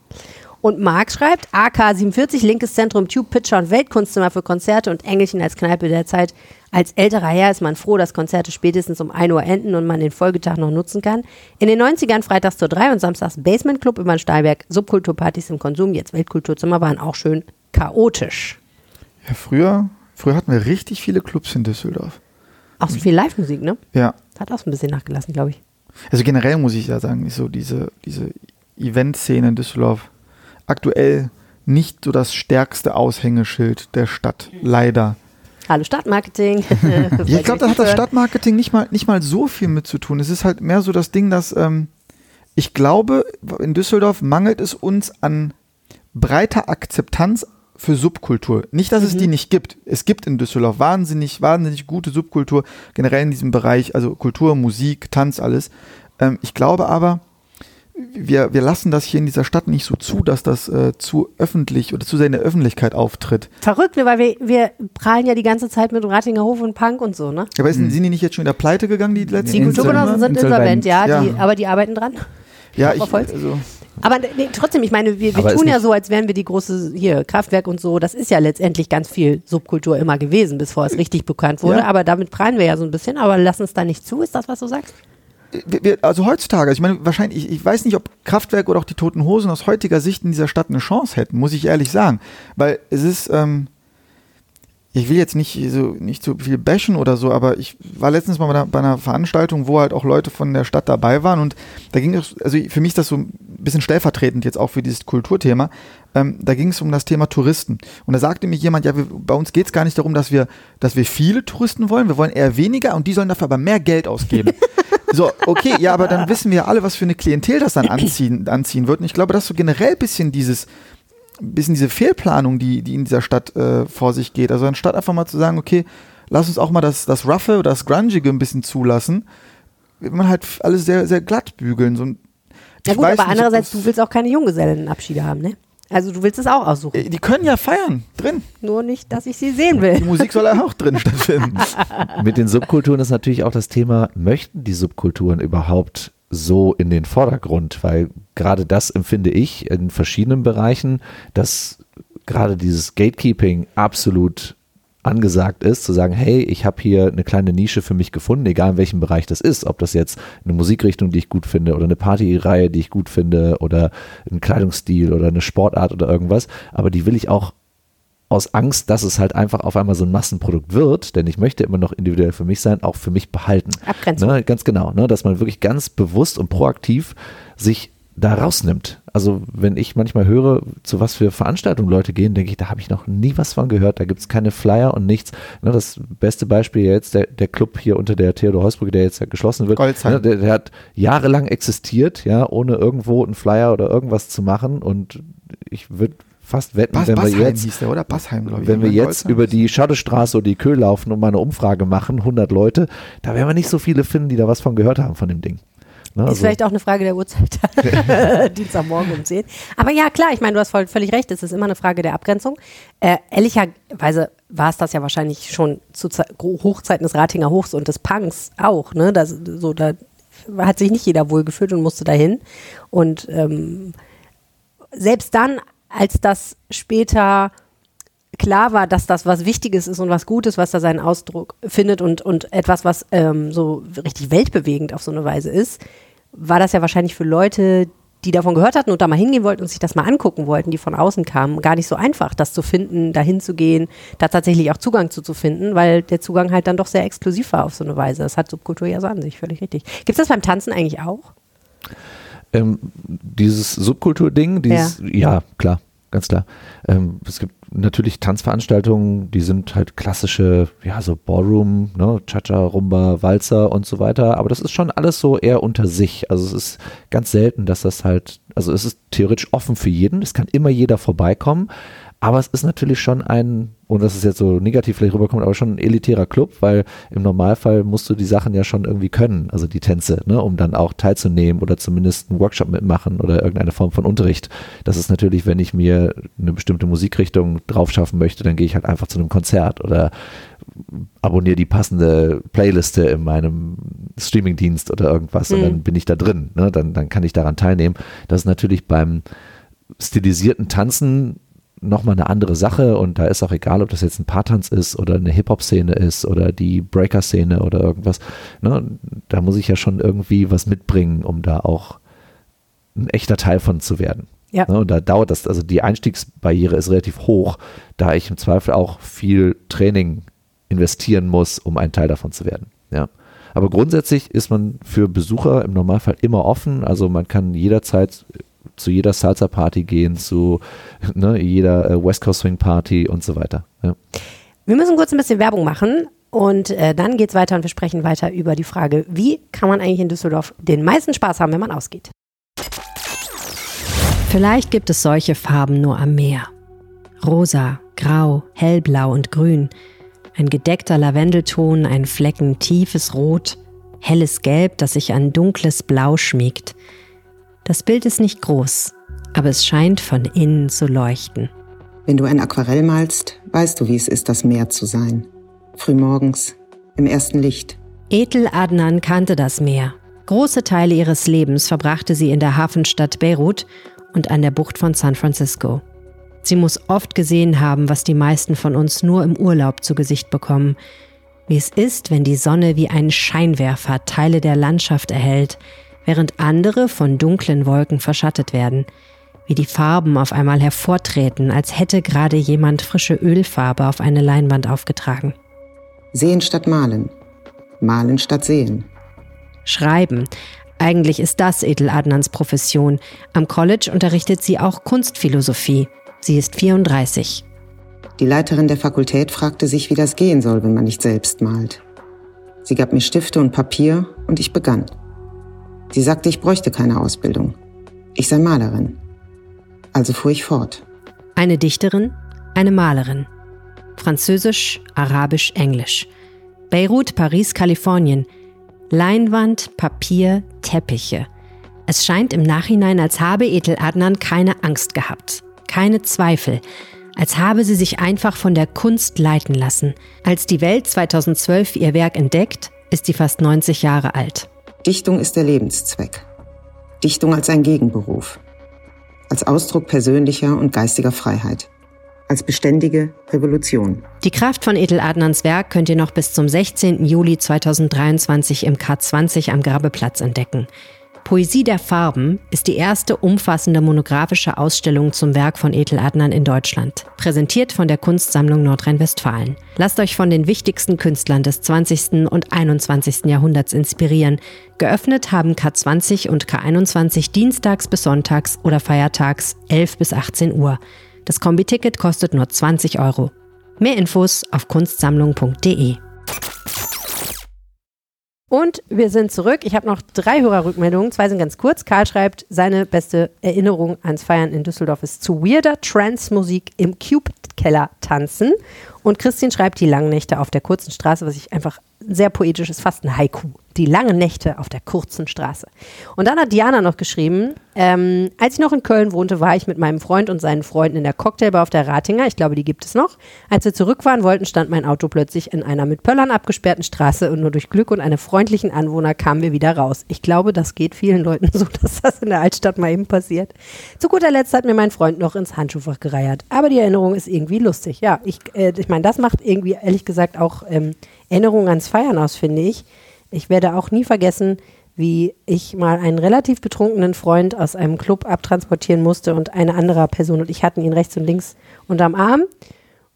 Und Marc schreibt, AK47, linkes Zentrum, Tube, Pitcher und Weltkunstzimmer für Konzerte und Engelchen als Kneipe der Zeit. Als älterer Herr ist man froh, dass Konzerte spätestens um 1 Uhr enden und man den Folgetag noch nutzen kann. In den 90ern freitags zur 3 und samstags Basement Club über den Stahlberg, Subkulturpartys im Konsum, jetzt Weltkulturzimmer waren auch schön chaotisch. Ja, früher, früher hatten wir richtig viele Clubs in Düsseldorf. Auch so viel Live-Musik, ne? Ja. Hat auch so ein bisschen nachgelassen, glaube ich. Also generell muss ich ja sagen, ist so diese, diese Event-Szene in Düsseldorf aktuell nicht so das stärkste Aushängeschild der Stadt. Leider. Hallo Stadtmarketing. ich glaube, da hat das Stadtmarketing nicht mal, nicht mal so viel mit zu tun. Es ist halt mehr so das Ding, dass ähm, ich glaube, in Düsseldorf mangelt es uns an breiter Akzeptanz für Subkultur. Nicht, dass mhm. es die nicht gibt. Es gibt in Düsseldorf wahnsinnig, wahnsinnig gute Subkultur, generell in diesem Bereich, also Kultur, Musik, Tanz, alles. Ähm, ich glaube aber, wir, wir lassen das hier in dieser Stadt nicht so zu, dass das äh, zu öffentlich oder zu sehr in der Öffentlichkeit auftritt. Verrückt, ne, weil wir, wir prallen ja die ganze Zeit mit Ratinger Hof und Punk und so, ne? Ja, aber sind, hm. sind die nicht jetzt schon wieder pleite gegangen, die letzten Die Kulturgenossen sind insolvent, ja, ja. Die, aber die arbeiten dran. Ja, ich, also aber nee, trotzdem, ich meine, wir, wir tun ja so, als wären wir die große hier Kraftwerk und so. Das ist ja letztendlich ganz viel Subkultur immer gewesen, bevor es richtig bekannt wurde. Ja. Aber damit prallen wir ja so ein bisschen. Aber lassen es da nicht zu. Ist das, was du sagst? Wir, also heutzutage, also ich meine, wahrscheinlich, ich, ich, weiß nicht, ob Kraftwerk oder auch die Toten Hosen aus heutiger Sicht in dieser Stadt eine Chance hätten, muss ich ehrlich sagen. Weil es ist, ähm, ich will jetzt nicht so, nicht so viel bashen oder so, aber ich war letztens mal bei einer, bei einer, Veranstaltung, wo halt auch Leute von der Stadt dabei waren und da ging es, also für mich ist das so ein bisschen stellvertretend jetzt auch für dieses Kulturthema. Ähm, da ging es um das Thema Touristen. Und da sagte mir jemand, ja, wir, bei uns geht es gar nicht darum, dass wir, dass wir viele Touristen wollen, wir wollen eher weniger und die sollen dafür aber mehr Geld ausgeben. so, okay, ja, aber dann wissen wir alle, was für eine Klientel das dann anziehen, anziehen wird. Und ich glaube, dass so generell ein bisschen dieses, bisschen diese Fehlplanung, die, die in dieser Stadt äh, vor sich geht. Also anstatt einfach mal zu sagen, okay, lass uns auch mal das, das Roughe oder das Grungige ein bisschen zulassen, wird man halt alles sehr, sehr glatt bügeln. So, ja gut, aber andererseits, du willst auch keine Junggesellenabschiede haben, ne? Also du willst es auch aussuchen. Äh, die können ja feiern, drin. Nur nicht, dass ich sie sehen will. Die Musik soll ja auch drin stattfinden. Mit den Subkulturen ist natürlich auch das Thema, möchten die Subkulturen überhaupt so in den Vordergrund, weil gerade das empfinde ich in verschiedenen Bereichen, dass gerade dieses Gatekeeping absolut angesagt ist, zu sagen, hey, ich habe hier eine kleine Nische für mich gefunden, egal in welchem Bereich das ist, ob das jetzt eine Musikrichtung, die ich gut finde, oder eine Partyreihe, die ich gut finde, oder ein Kleidungsstil oder eine Sportart oder irgendwas, aber die will ich auch aus Angst, dass es halt einfach auf einmal so ein Massenprodukt wird, denn ich möchte immer noch individuell für mich sein, auch für mich behalten. Abgrenzung. Ne, ganz genau, ne, dass man wirklich ganz bewusst und proaktiv sich da rausnimmt. Also wenn ich manchmal höre, zu was für Veranstaltungen Leute gehen, denke ich, da habe ich noch nie was von gehört. Da gibt es keine Flyer und nichts. Ne, das beste Beispiel jetzt, der, der Club hier unter der Theodor Heusbrücke, der jetzt ja geschlossen wird, ne, der, der, hat jahrelang existiert, ja, ohne irgendwo einen Flyer oder irgendwas zu machen. Und ich würde fast wetten, Bas, wenn Bassheim wir jetzt, der, oder? Bassheim, ich. Wenn wir jetzt über die Schadestraße oder die Kö laufen und mal eine Umfrage machen, 100 Leute, da werden wir nicht so viele finden, die da was von gehört haben von dem Ding. Ne, ist also vielleicht auch eine Frage der Uhrzeit. Dienstagmorgen um 10. Aber ja, klar, ich meine, du hast voll, völlig recht, es ist immer eine Frage der Abgrenzung. Äh, ehrlicherweise war es das ja wahrscheinlich schon zu Ze Hochzeiten des Ratinger Hochs und des Punks auch. Ne? Das, so, da hat sich nicht jeder wohlgefühlt und musste dahin. Und ähm, selbst dann als das später klar war, dass das was Wichtiges ist und was Gutes, was da seinen Ausdruck findet und, und etwas, was ähm, so richtig weltbewegend auf so eine Weise ist, war das ja wahrscheinlich für Leute, die davon gehört hatten und da mal hingehen wollten und sich das mal angucken wollten, die von außen kamen, gar nicht so einfach, das zu finden, dahin zu gehen, da tatsächlich auch Zugang zu, zu finden, weil der Zugang halt dann doch sehr exklusiv war auf so eine Weise. Das hat Subkultur ja so an sich, völlig richtig. Gibt es das beim Tanzen eigentlich auch? Ähm, dieses Subkultur-Ding, dieses, ja. ja. klar, ganz klar. Ähm, es gibt natürlich Tanzveranstaltungen, die sind halt klassische, ja, so Ballroom, ne, Cha-Cha, Rumba, Walzer und so weiter, aber das ist schon alles so eher unter sich. Also es ist ganz selten, dass das halt, also es ist theoretisch offen für jeden, es kann immer jeder vorbeikommen, aber es ist natürlich schon ein, ohne dass es jetzt so negativ vielleicht rüberkommt, aber schon ein elitärer Club, weil im Normalfall musst du die Sachen ja schon irgendwie können, also die Tänze, ne, um dann auch teilzunehmen oder zumindest einen Workshop mitmachen oder irgendeine Form von Unterricht. Das ist natürlich, wenn ich mir eine bestimmte Musikrichtung drauf schaffen möchte, dann gehe ich halt einfach zu einem Konzert oder abonniere die passende Playliste in meinem Streamingdienst oder irgendwas mhm. und dann bin ich da drin. Ne? Dann, dann kann ich daran teilnehmen. Das ist natürlich beim stilisierten Tanzen nochmal eine andere Sache und da ist auch egal, ob das jetzt ein Paartanz ist oder eine Hip-Hop-Szene ist oder die Breaker-Szene oder irgendwas. Ne? Da muss ich ja schon irgendwie was mitbringen, um da auch ein echter Teil von zu werden. Ja. Ne? Und da dauert das, also die Einstiegsbarriere ist relativ hoch, da ich im Zweifel auch viel Training investieren muss, um ein Teil davon zu werden. Ja. Aber grundsätzlich ist man für Besucher im Normalfall immer offen. Also man kann jederzeit zu jeder Salsa-Party gehen, zu ne, jeder äh, West Coast Swing Party und so weiter. Ja. Wir müssen kurz ein bisschen Werbung machen und äh, dann geht's weiter und wir sprechen weiter über die Frage, wie kann man eigentlich in Düsseldorf den meisten Spaß haben, wenn man ausgeht. Vielleicht gibt es solche Farben nur am Meer. Rosa, grau, hellblau und grün. Ein gedeckter Lavendelton, ein Flecken tiefes Rot, helles Gelb, das sich an dunkles Blau schmiegt. Das Bild ist nicht groß, aber es scheint von innen zu leuchten. Wenn du ein Aquarell malst, weißt du, wie es ist, das Meer zu sein. Frühmorgens, im ersten Licht. Ethel Adnan kannte das Meer. Große Teile ihres Lebens verbrachte sie in der Hafenstadt Beirut und an der Bucht von San Francisco. Sie muss oft gesehen haben, was die meisten von uns nur im Urlaub zu Gesicht bekommen. Wie es ist, wenn die Sonne wie ein Scheinwerfer Teile der Landschaft erhält, während andere von dunklen Wolken verschattet werden. Wie die Farben auf einmal hervortreten, als hätte gerade jemand frische Ölfarbe auf eine Leinwand aufgetragen. Sehen statt malen. Malen statt sehen. Schreiben. Eigentlich ist das Edel Adnans Profession. Am College unterrichtet sie auch Kunstphilosophie. Sie ist 34. Die Leiterin der Fakultät fragte sich, wie das gehen soll, wenn man nicht selbst malt. Sie gab mir Stifte und Papier und ich begann. Sie sagte, ich bräuchte keine Ausbildung. Ich sei Malerin. Also fuhr ich fort. Eine Dichterin, eine Malerin. Französisch, Arabisch, Englisch. Beirut, Paris, Kalifornien. Leinwand, Papier, Teppiche. Es scheint im Nachhinein, als habe Ethel Adnan keine Angst gehabt, keine Zweifel, als habe sie sich einfach von der Kunst leiten lassen. Als die Welt 2012 ihr Werk entdeckt, ist sie fast 90 Jahre alt. Dichtung ist der Lebenszweck. Dichtung als ein Gegenberuf. Als Ausdruck persönlicher und geistiger Freiheit als beständige Revolution. Die Kraft von Edel Adnans Werk könnt ihr noch bis zum 16. Juli 2023 im K20 am Grabeplatz entdecken. Poesie der Farben ist die erste umfassende monographische Ausstellung zum Werk von Ethel Adnan in Deutschland, präsentiert von der Kunstsammlung Nordrhein-Westfalen. Lasst euch von den wichtigsten Künstlern des 20. und 21. Jahrhunderts inspirieren. Geöffnet haben K20 und K21 dienstags bis sonntags oder feiertags 11 bis 18 Uhr. Das Kombi-Ticket kostet nur 20 Euro. Mehr Infos auf kunstsammlung.de. Und wir sind zurück. Ich habe noch drei Hörerrückmeldungen. Zwei sind ganz kurz. Karl schreibt, seine beste Erinnerung ans Feiern in Düsseldorf ist zu weirder Trance-Musik im Cube-Keller tanzen. Und Christian schreibt die langen Nächte auf der kurzen Straße, was ich einfach sehr poetisch ist, fast ein Haiku. Die langen Nächte auf der kurzen Straße. Und dann hat Diana noch geschrieben, ähm, als ich noch in Köln wohnte, war ich mit meinem Freund und seinen Freunden in der Cocktailbar auf der Ratinger. Ich glaube, die gibt es noch. Als wir zurückfahren wollten, stand mein Auto plötzlich in einer mit Pöllern abgesperrten Straße und nur durch Glück und eine freundlichen Anwohner kamen wir wieder raus. Ich glaube, das geht vielen Leuten so, dass das in der Altstadt mal eben passiert. Zu guter Letzt hat mir mein Freund noch ins Handschuhfach gereiert. Aber die Erinnerung ist irgendwie lustig. Ja, ich, äh, ich meine, das macht irgendwie ehrlich gesagt auch ähm, Erinnerung ans Feiern aus, finde ich. Ich werde auch nie vergessen, wie ich mal einen relativ betrunkenen Freund aus einem Club abtransportieren musste und eine andere Person und ich hatten ihn rechts und links unterm Arm.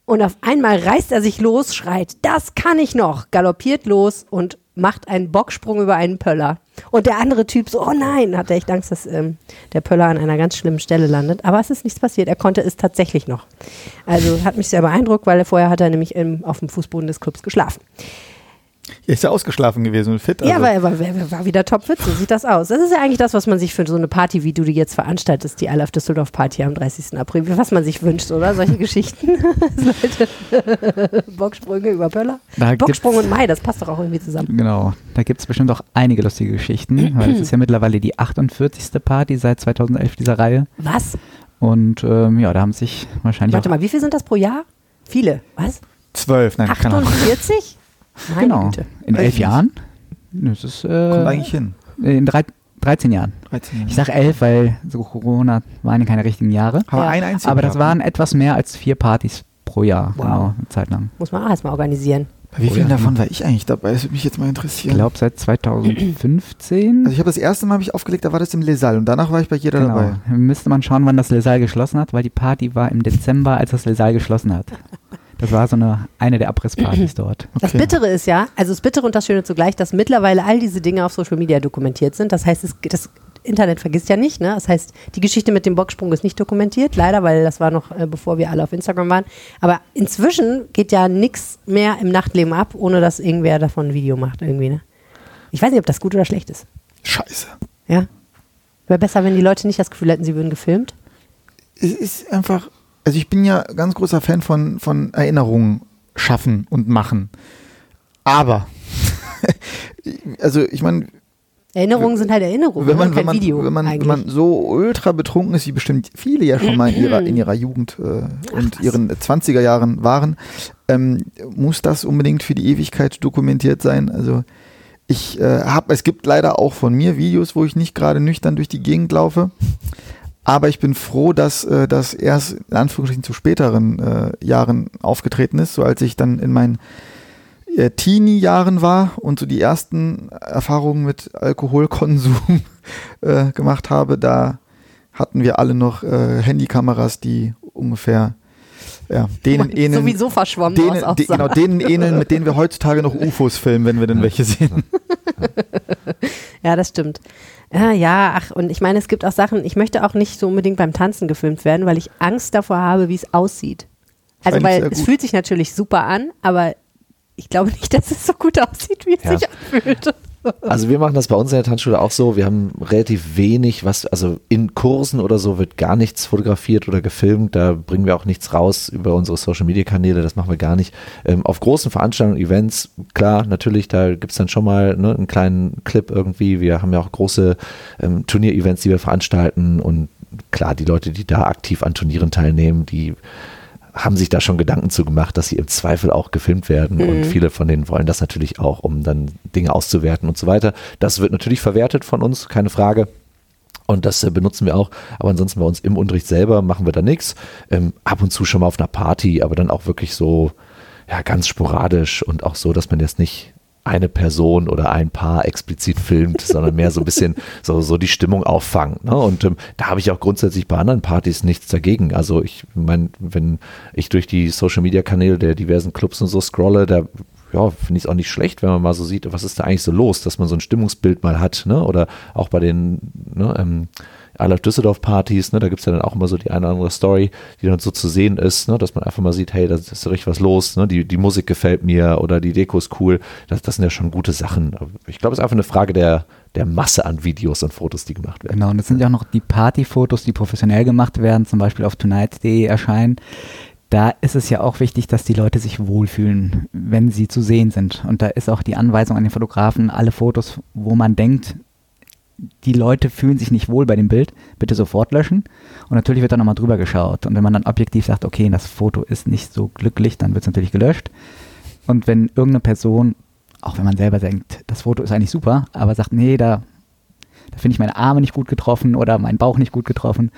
Und auf einmal reißt er sich los, schreit, das kann ich noch, galoppiert los und macht einen Bocksprung über einen Pöller. Und der andere Typ so, oh nein, hat er echt Angst, dass ähm, der Pöller an einer ganz schlimmen Stelle landet. Aber es ist nichts passiert. Er konnte es tatsächlich noch. Also hat mich sehr beeindruckt, weil vorher hat er nämlich im, auf dem Fußboden des Clubs geschlafen. Ja, ist ja ausgeschlafen gewesen und fit. Also. Ja, aber er war, er war wieder topfit, so sieht das aus. Das ist ja eigentlich das, was man sich für so eine Party, wie du die jetzt veranstaltest, die I Love Düsseldorf Party am 30. April, was man sich wünscht, oder? Solche Geschichten. Bocksprünge über Pöller. Da Bocksprung und Mai, das passt doch auch irgendwie zusammen. Genau, da gibt es bestimmt auch einige lustige Geschichten, weil es ist ja mittlerweile die 48. Party seit 2011 dieser Reihe. Was? Und ähm, ja, da haben sich wahrscheinlich Warte mal, wie viel sind das pro Jahr? Viele, was? Zwölf, nein, 48? Meine genau. Güte. In elf Jahren? Das ist, äh, Kommt eigentlich hin. In drei, 13 Jahren. 13 Jahre. Ich sage elf, weil so Corona waren keine richtigen Jahre. Aber, ein Aber das waren etwas mehr als vier Partys pro Jahr. Wow. Genau, eine Zeit lang. Muss man auch erstmal organisieren. Bei wie vielen davon war ich eigentlich dabei? Das würde mich jetzt mal interessieren. Ich glaube seit 2015. Also ich habe das erste Mal mich aufgelegt, da war das im Lesal und danach war ich bei jeder genau. dabei. Müsste man schauen, wann das Lesal geschlossen hat, weil die Party war im Dezember, als das Lesal geschlossen hat. Das war so eine, eine der Abrisspartys dort. Okay. Das Bittere ist ja, also das Bittere und das Schöne zugleich, dass mittlerweile all diese Dinge auf Social Media dokumentiert sind. Das heißt, es, das Internet vergisst ja nicht, ne? Das heißt, die Geschichte mit dem Bocksprung ist nicht dokumentiert, leider, weil das war noch äh, bevor wir alle auf Instagram waren. Aber inzwischen geht ja nichts mehr im Nachtleben ab, ohne dass irgendwer davon ein Video macht irgendwie, ne? Ich weiß nicht, ob das gut oder schlecht ist. Scheiße. Ja. Wäre besser, wenn die Leute nicht das Gefühl hätten, sie würden gefilmt. Es ist einfach, also ich bin ja ganz großer Fan von, von Erinnerungen schaffen und machen. Aber, also ich meine, Erinnerungen sind halt Erinnerungen, wenn man, ne? wenn kein man, Video wenn man, wenn man so ultra betrunken ist, wie bestimmt viele ja schon mal in ihrer, in ihrer Jugend äh, und ihren 20er Jahren waren, ähm, muss das unbedingt für die Ewigkeit dokumentiert sein. Also ich äh, habe, es gibt leider auch von mir Videos, wo ich nicht gerade nüchtern durch die Gegend laufe. Aber ich bin froh, dass äh, das erst in Anführungsstrichen zu späteren äh, Jahren aufgetreten ist, so als ich dann in meinen äh, Teenie-Jahren war und so die ersten Erfahrungen mit Alkoholkonsum äh, gemacht habe, da hatten wir alle noch äh, Handykameras, die ungefähr ja, denen ähneln, Sowieso verschwommen denen, aus de, genau, denen ähneln, mit denen wir heutzutage noch UFOs filmen, wenn wir denn welche sehen. Ja, das stimmt. Ja, ja, ach, und ich meine, es gibt auch Sachen, ich möchte auch nicht so unbedingt beim Tanzen gefilmt werden, weil ich Angst davor habe, wie es aussieht. Also, Fand weil es fühlt sich natürlich super an, aber ich glaube nicht, dass es so gut aussieht, wie es Ja. sich anfühlt. Also wir machen das bei uns in der Tanzschule auch so. Wir haben relativ wenig, was, also in Kursen oder so wird gar nichts fotografiert oder gefilmt. Da bringen wir auch nichts raus über unsere Social Media Kanäle. Das machen wir gar nicht. Ähm, auf großen Veranstaltungen, Events, klar, natürlich, da gibt's dann schon mal ne, einen kleinen Clip irgendwie. Wir haben ja auch große ähm, Turnier-Events, die wir veranstalten. Und klar, die Leute, die da aktiv an Turnieren teilnehmen, die haben sich da schon Gedanken zu gemacht, dass sie im Zweifel auch gefilmt werden und viele von denen wollen das natürlich auch, um dann Dinge auszuwerten und so weiter. Das wird natürlich verwertet von uns, keine Frage. Und das äh, benutzen wir auch. Aber ansonsten bei uns im Unterricht selber machen wir da nichts. Ähm, ab und zu schon mal auf einer Party, aber dann auch wirklich so, ja, ganz sporadisch und auch so, dass man jetzt nicht eine Person oder ein Paar explizit filmt, sondern mehr so ein bisschen so, so die Stimmung auffangen. Ne? Und ähm, da habe ich auch grundsätzlich bei anderen Partys nichts dagegen. Also ich meine, wenn ich durch die Social Media Kanäle der diversen Clubs und so scrolle, da ja, finde ich es auch nicht schlecht, wenn man mal so sieht, was ist da eigentlich so los, dass man so ein Stimmungsbild mal hat, ne? Oder auch bei den ne, ähm, Love Düsseldorf Partys, ne, da gibt's ja dann auch immer so die eine oder andere Story, die dann so zu sehen ist, ne, dass man einfach mal sieht, hey, da ist richtig was los, ne, die, die Musik gefällt mir oder die Deko ist cool. Das, das sind ja schon gute Sachen. Ich glaube, es ist einfach eine Frage der, der Masse an Videos und Fotos, die gemacht werden. Genau, und das sind ja auch noch die Partyfotos, die professionell gemacht werden, zum Beispiel auf tonight.de erscheinen. Da ist es ja auch wichtig, dass die Leute sich wohlfühlen, wenn sie zu sehen sind. Und da ist auch die Anweisung an den Fotografen, alle Fotos, wo man denkt, die Leute fühlen sich nicht wohl bei dem Bild, bitte sofort löschen. Und natürlich wird dann nochmal drüber geschaut. Und wenn man dann objektiv sagt, okay, das Foto ist nicht so glücklich, dann wird es natürlich gelöscht. Und wenn irgendeine Person, auch wenn man selber denkt, das Foto ist eigentlich super, aber sagt, nee, da, da finde ich meine Arme nicht gut getroffen oder meinen Bauch nicht gut getroffen,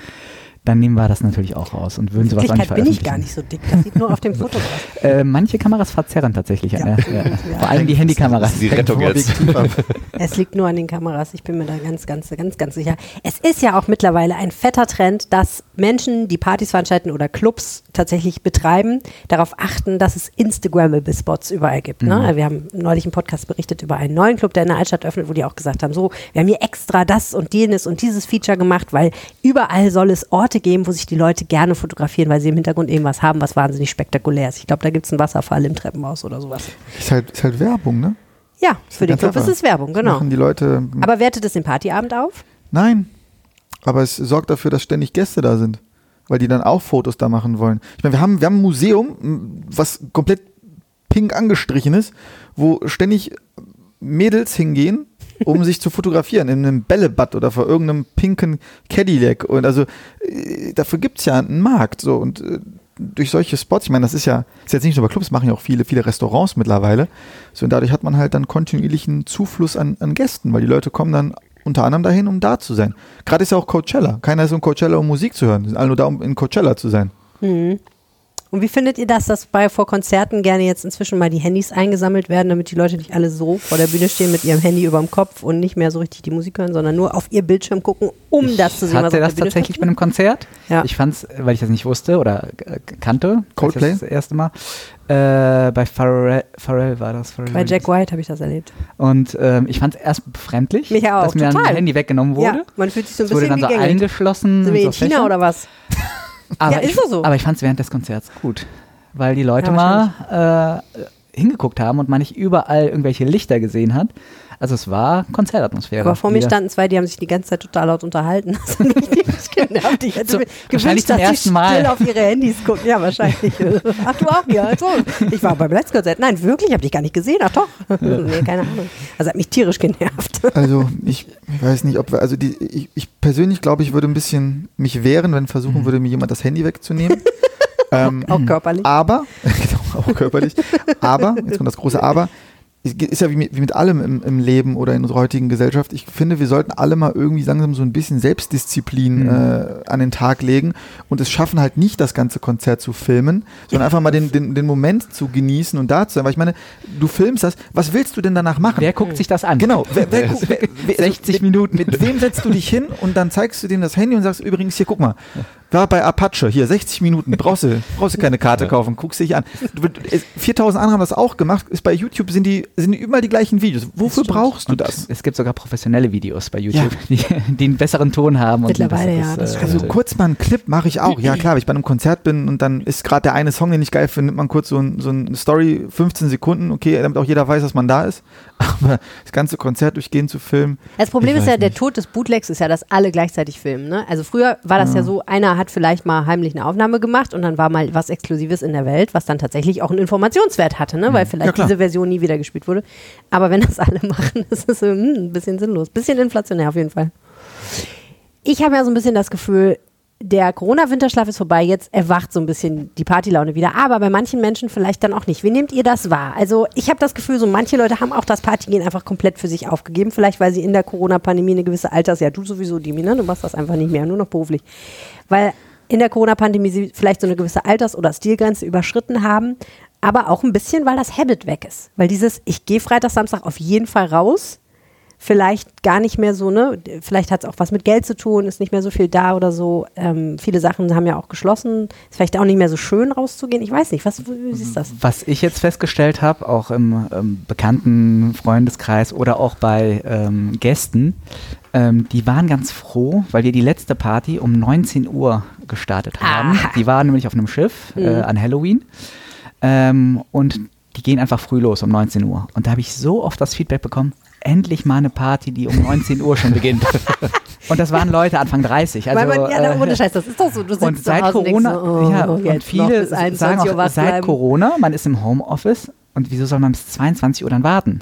dann nehmen wir das natürlich auch raus und würden sowas auch nicht Wirklichkeit bin ich veröffentlichen. gar nicht so dick. Das sieht nur auf dem Foto aus. Äh, manche Kameras verzerren tatsächlich. Ja. Ja. Ja. Vor allem die Handykameras. Die Rettung jetzt. Es liegt nur an den Kameras. Ich bin mir da ganz, ganz, ganz, ganz sicher. Es ist ja auch mittlerweile ein fetter Trend, dass Menschen, die Partys veranstalten oder Clubs tatsächlich betreiben, darauf achten, dass es Instagrammable Spots überall gibt. Ne? Wir haben neulich im Podcast berichtet über einen neuen Club, der in der Altstadt öffnet, wo die auch gesagt haben, so, wir haben hier extra das und jenes und dieses Feature gemacht, weil überall soll es Orte geben, wo sich die Leute gerne fotografieren, weil sie im Hintergrund irgendwas haben, was wahnsinnig spektakulär ist. Ich glaube, da gibt es einen Wasserfall im Treppenhaus oder sowas. Ist halt, ist halt Werbung, ne? Ja, für den Club ist es Werbung, Das genau. Machen die Leute. Aber wertet es den Partyabend auf? Nein. Aber es sorgt dafür, dass ständig Gäste da sind. Weil die dann auch Fotos da machen wollen. Ich meine, wir haben, wir haben ein Museum, was komplett pink angestrichen ist, wo ständig Mädels hingehen, um sich zu fotografieren, in einem Bällebad oder vor irgendeinem pinken Cadillac. Und also äh, dafür gibt es ja einen Markt. So und äh, durch solche Spots, ich meine, das ist ja, ist jetzt nicht nur bei Clubs, machen ja auch viele, viele Restaurants mittlerweile. So, und dadurch hat man halt dann kontinuierlichen Zufluss an, an Gästen, weil die Leute kommen dann unter anderem dahin, um da zu sein. Gerade ist ja auch Coachella. Keiner ist um Coachella, um Musik zu hören. Die sind alle nur da, um in Coachella zu sein. Und wie findet ihr das, dass bei vor Konzerten gerne jetzt inzwischen mal die Handys eingesammelt werden, damit die Leute nicht alle so vor der Bühne stehen mit ihrem Handy über dem Kopf und nicht mehr so richtig die Musik hören, sondern nur auf ihr Bildschirm gucken, um Ich das zu sehen, was hatte das tatsächlich bei stattfindet? einem Konzert. Ja. Ich fand's, weil ich das nicht wusste oder äh, kannte. Coldplay? Das, das erste Mal. Äh, bei Pharrell, Pharrell war das. Pharrell Bei Jack White habe ich das erlebt. Und ähm, ich fand es erst befremdlich, Mich auch, dass mir dann total. mein Handy weggenommen wurde. Ja, man fühlt sich so ein es wurde bisschen dann so eingeschlossen. Sind wir so in China Fächer. oder was? Aber Ja, ist ich, so. Aber ich fand es während des Konzerts gut, weil die Leute Ja, mal äh, hingeguckt haben und man nicht überall irgendwelche Lichter gesehen hat. Also es war Konzertatmosphäre. Aber vor mir wieder. standen zwei, die haben sich die ganze Zeit total laut unterhalten. Das hat mich tierisch genervt. Ich hätte So, gewünscht, zum dass ersten die Mal. still auf ihre Handys gucken. Ja, wahrscheinlich. Ach, du auch? Ja, also. Ich war beim letzten Konzert. Nein, wirklich, ich habe dich gar nicht gesehen. Ach doch. nee, keine Ahnung. Also hat mich tierisch genervt. Also ich, weiß nicht, ob wir, also die, ich, ich persönlich glaube, ich würde ein bisschen mich wehren, wenn versuchen würde, mir jemand das Handy wegzunehmen. ähm, Auch körperlich. aber, genau, auch körperlich, aber, jetzt kommt das große Aber, ist ja wie mit, wie mit allem im, im Leben oder in unserer heutigen Gesellschaft. Ich finde, wir sollten alle mal irgendwie langsam so ein bisschen Selbstdisziplin äh, an den Tag legen und es schaffen halt nicht, das ganze Konzert zu filmen, sondern einfach mal den, den, den Moment zu genießen und da zu sein. Weil ich meine, du filmst das, was willst du denn danach machen? Wer guckt sich das an? Genau, wer, wer, wer, wer, 60 mit, Minuten. Mit wem setzt du dich hin und dann zeigst du dem das Handy und sagst, übrigens, hier, guck mal, war bei Apache, hier 60 Minuten, brauchst du, brauchst du keine Karte kaufen, guckst dich an. Du, es- 4000 andere haben das auch gemacht, ist bei YouTube sind die, sind überall die gleichen Videos. Wofür brauchst du Und das? Es gibt sogar professionelle Videos bei YouTube, die, die einen besseren Ton haben. Und ein Mittlerweile, ja, das äh. Also kurz mal einen Clip mache ich auch. Ja klar, wenn ich bei einem Konzert bin und dann ist gerade der eine Song, den ich geil finde, nimmt man kurz so, ein, so eine Story, 15 Sekunden, okay, damit auch jeder weiß, dass man da ist. Aber das ganze Konzert durchgehend zu filmen. Das Problem ist ja, weiß der nicht. Tod des Bootlegs ist ja, dass alle gleichzeitig filmen. Ne? Also früher war das ja. so, einer hat vielleicht mal heimlich eine Aufnahme gemacht und dann war mal was Exklusives in der Welt, was dann tatsächlich auch einen Informationswert hatte, ne? weil vielleicht klar. diese Version nie wieder gespielt wurde. Aber wenn das alle machen, ist es hm, ein bisschen sinnlos. Bisschen inflationär auf jeden Fall. Ich habe ja so ein bisschen das Gefühl, der Corona-Winterschlaf ist vorbei, jetzt erwacht so ein bisschen die Partylaune wieder, aber bei manchen Menschen vielleicht dann auch nicht. Wie nehmt ihr das wahr? Also ich habe das Gefühl, so manche Leute haben auch das Partygehen einfach komplett für sich aufgegeben, vielleicht weil sie in der Corona-Pandemie eine gewisse Alters, ja du sowieso, Dimi, ne? du machst das einfach nicht mehr, nur noch beruflich. Weil in der Corona-Pandemie sie vielleicht so eine gewisse Alters- oder Stilgrenze überschritten haben, aber auch ein bisschen, weil das Habit weg ist. Weil dieses, ich gehe Freitag, Samstag auf jeden Fall raus, vielleicht gar nicht mehr so, ne? Vielleicht hat es auch was mit Geld zu tun, ist nicht mehr so viel da oder so. Ähm, viele Sachen haben ja auch geschlossen. Ist vielleicht auch nicht mehr so schön rauszugehen. Ich weiß nicht, was wie du das? Was ich jetzt festgestellt habe, auch im ähm, bekannten Freundeskreis oder auch bei ähm, Gästen, ähm, die waren ganz froh, weil wir die letzte Party um 19 Uhr gestartet haben. Aha. Die waren nämlich auf einem Schiff äh, Mhm. an Halloween ähm, und die gehen einfach früh los um 19 Uhr. Und da habe ich so oft das Feedback bekommen, endlich mal eine Party, die um 19 Uhr schon beginnt. und das waren Leute Anfang 30. Also, Weil man, ja, äh, ohne Scheiß, das ist doch so. Du sitzt und seit Hause und Corona, so, oh, ja, und viele bis 21 sagen auch, seit bleiben. Corona, man ist im Homeoffice und wieso soll man bis 22 Uhr dann warten,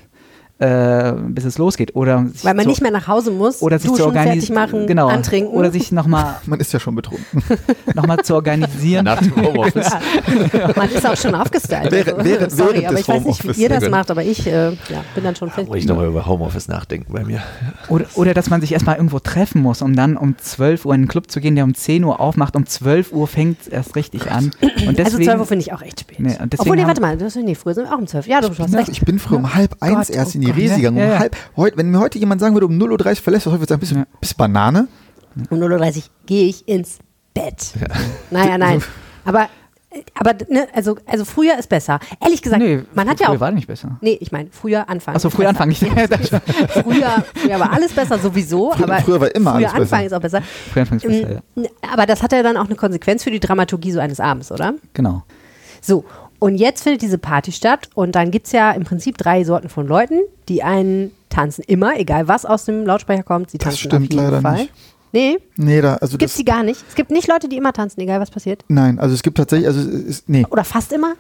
äh, bis es losgeht? Oder sich Weil man zu- nicht mehr nach Hause muss, oder sich zu duschen, organisieren, machen, genau, antrinken. oder sich nochmal Man ist ja schon betrunken. noch mal zu organisieren. Nach dem Homeoffice. man ist auch schon aufgestylt. Während- also, während- sorry, während aber ich weiß nicht, wie ihr das macht, aber ich äh, ja, bin dann schon fest. Muss ich nochmal über Homeoffice nachdenken bei mir. Oder, oder dass man sich erstmal irgendwo treffen muss, um dann um 12 Uhr in einen Club zu gehen, der um 10 Uhr aufmacht. Um 12 Uhr fängt es erst richtig an. Und Also deswegen, 12 Uhr finde ich auch echt spät. Nee, Obwohl, nee, warte mal, das, nee, früher sind wir auch um 12. Ja, du hast recht. Ich bin früher um halb eins erst oh in die Resi ne? gegangen. Um Ja, ja. halb, heute, wenn mir heute jemand sagen würde, um 0.30 Uhr verlässt heute würde ich sagen, bist, bist Banane? Um 0.30 Uhr gehe ich ins Bett. Naja, nein. Aber, aber ne, also, also früher ist besser. Ehrlich gesagt, nee, man hat ja früher auch. war nicht besser. Nee, ich meine, früher anfangen. Achso, früher besser. anfangen. Ich, Früher, früher war alles besser sowieso, Früher- aber früher war immer früher alles besser. anfangen ist auch besser. früher anfangen ist besser, ja. Ähm, Aber das hat ja dann auch eine Konsequenz für die Dramaturgie so eines Abends, oder? Genau. So, und jetzt findet diese Party statt und dann gibt es ja im Prinzip drei Sorten von Leuten. Die einen tanzen immer, egal was aus dem Lautsprecher kommt, sie Das tanzen stimmt auf jeden leider Fall. nicht. Nee, Nee, da, also gibt die gar nicht. Es gibt nicht Leute, die immer tanzen, egal was passiert. nein, also es gibt tatsächlich, also es ist, nee. Oder fast immer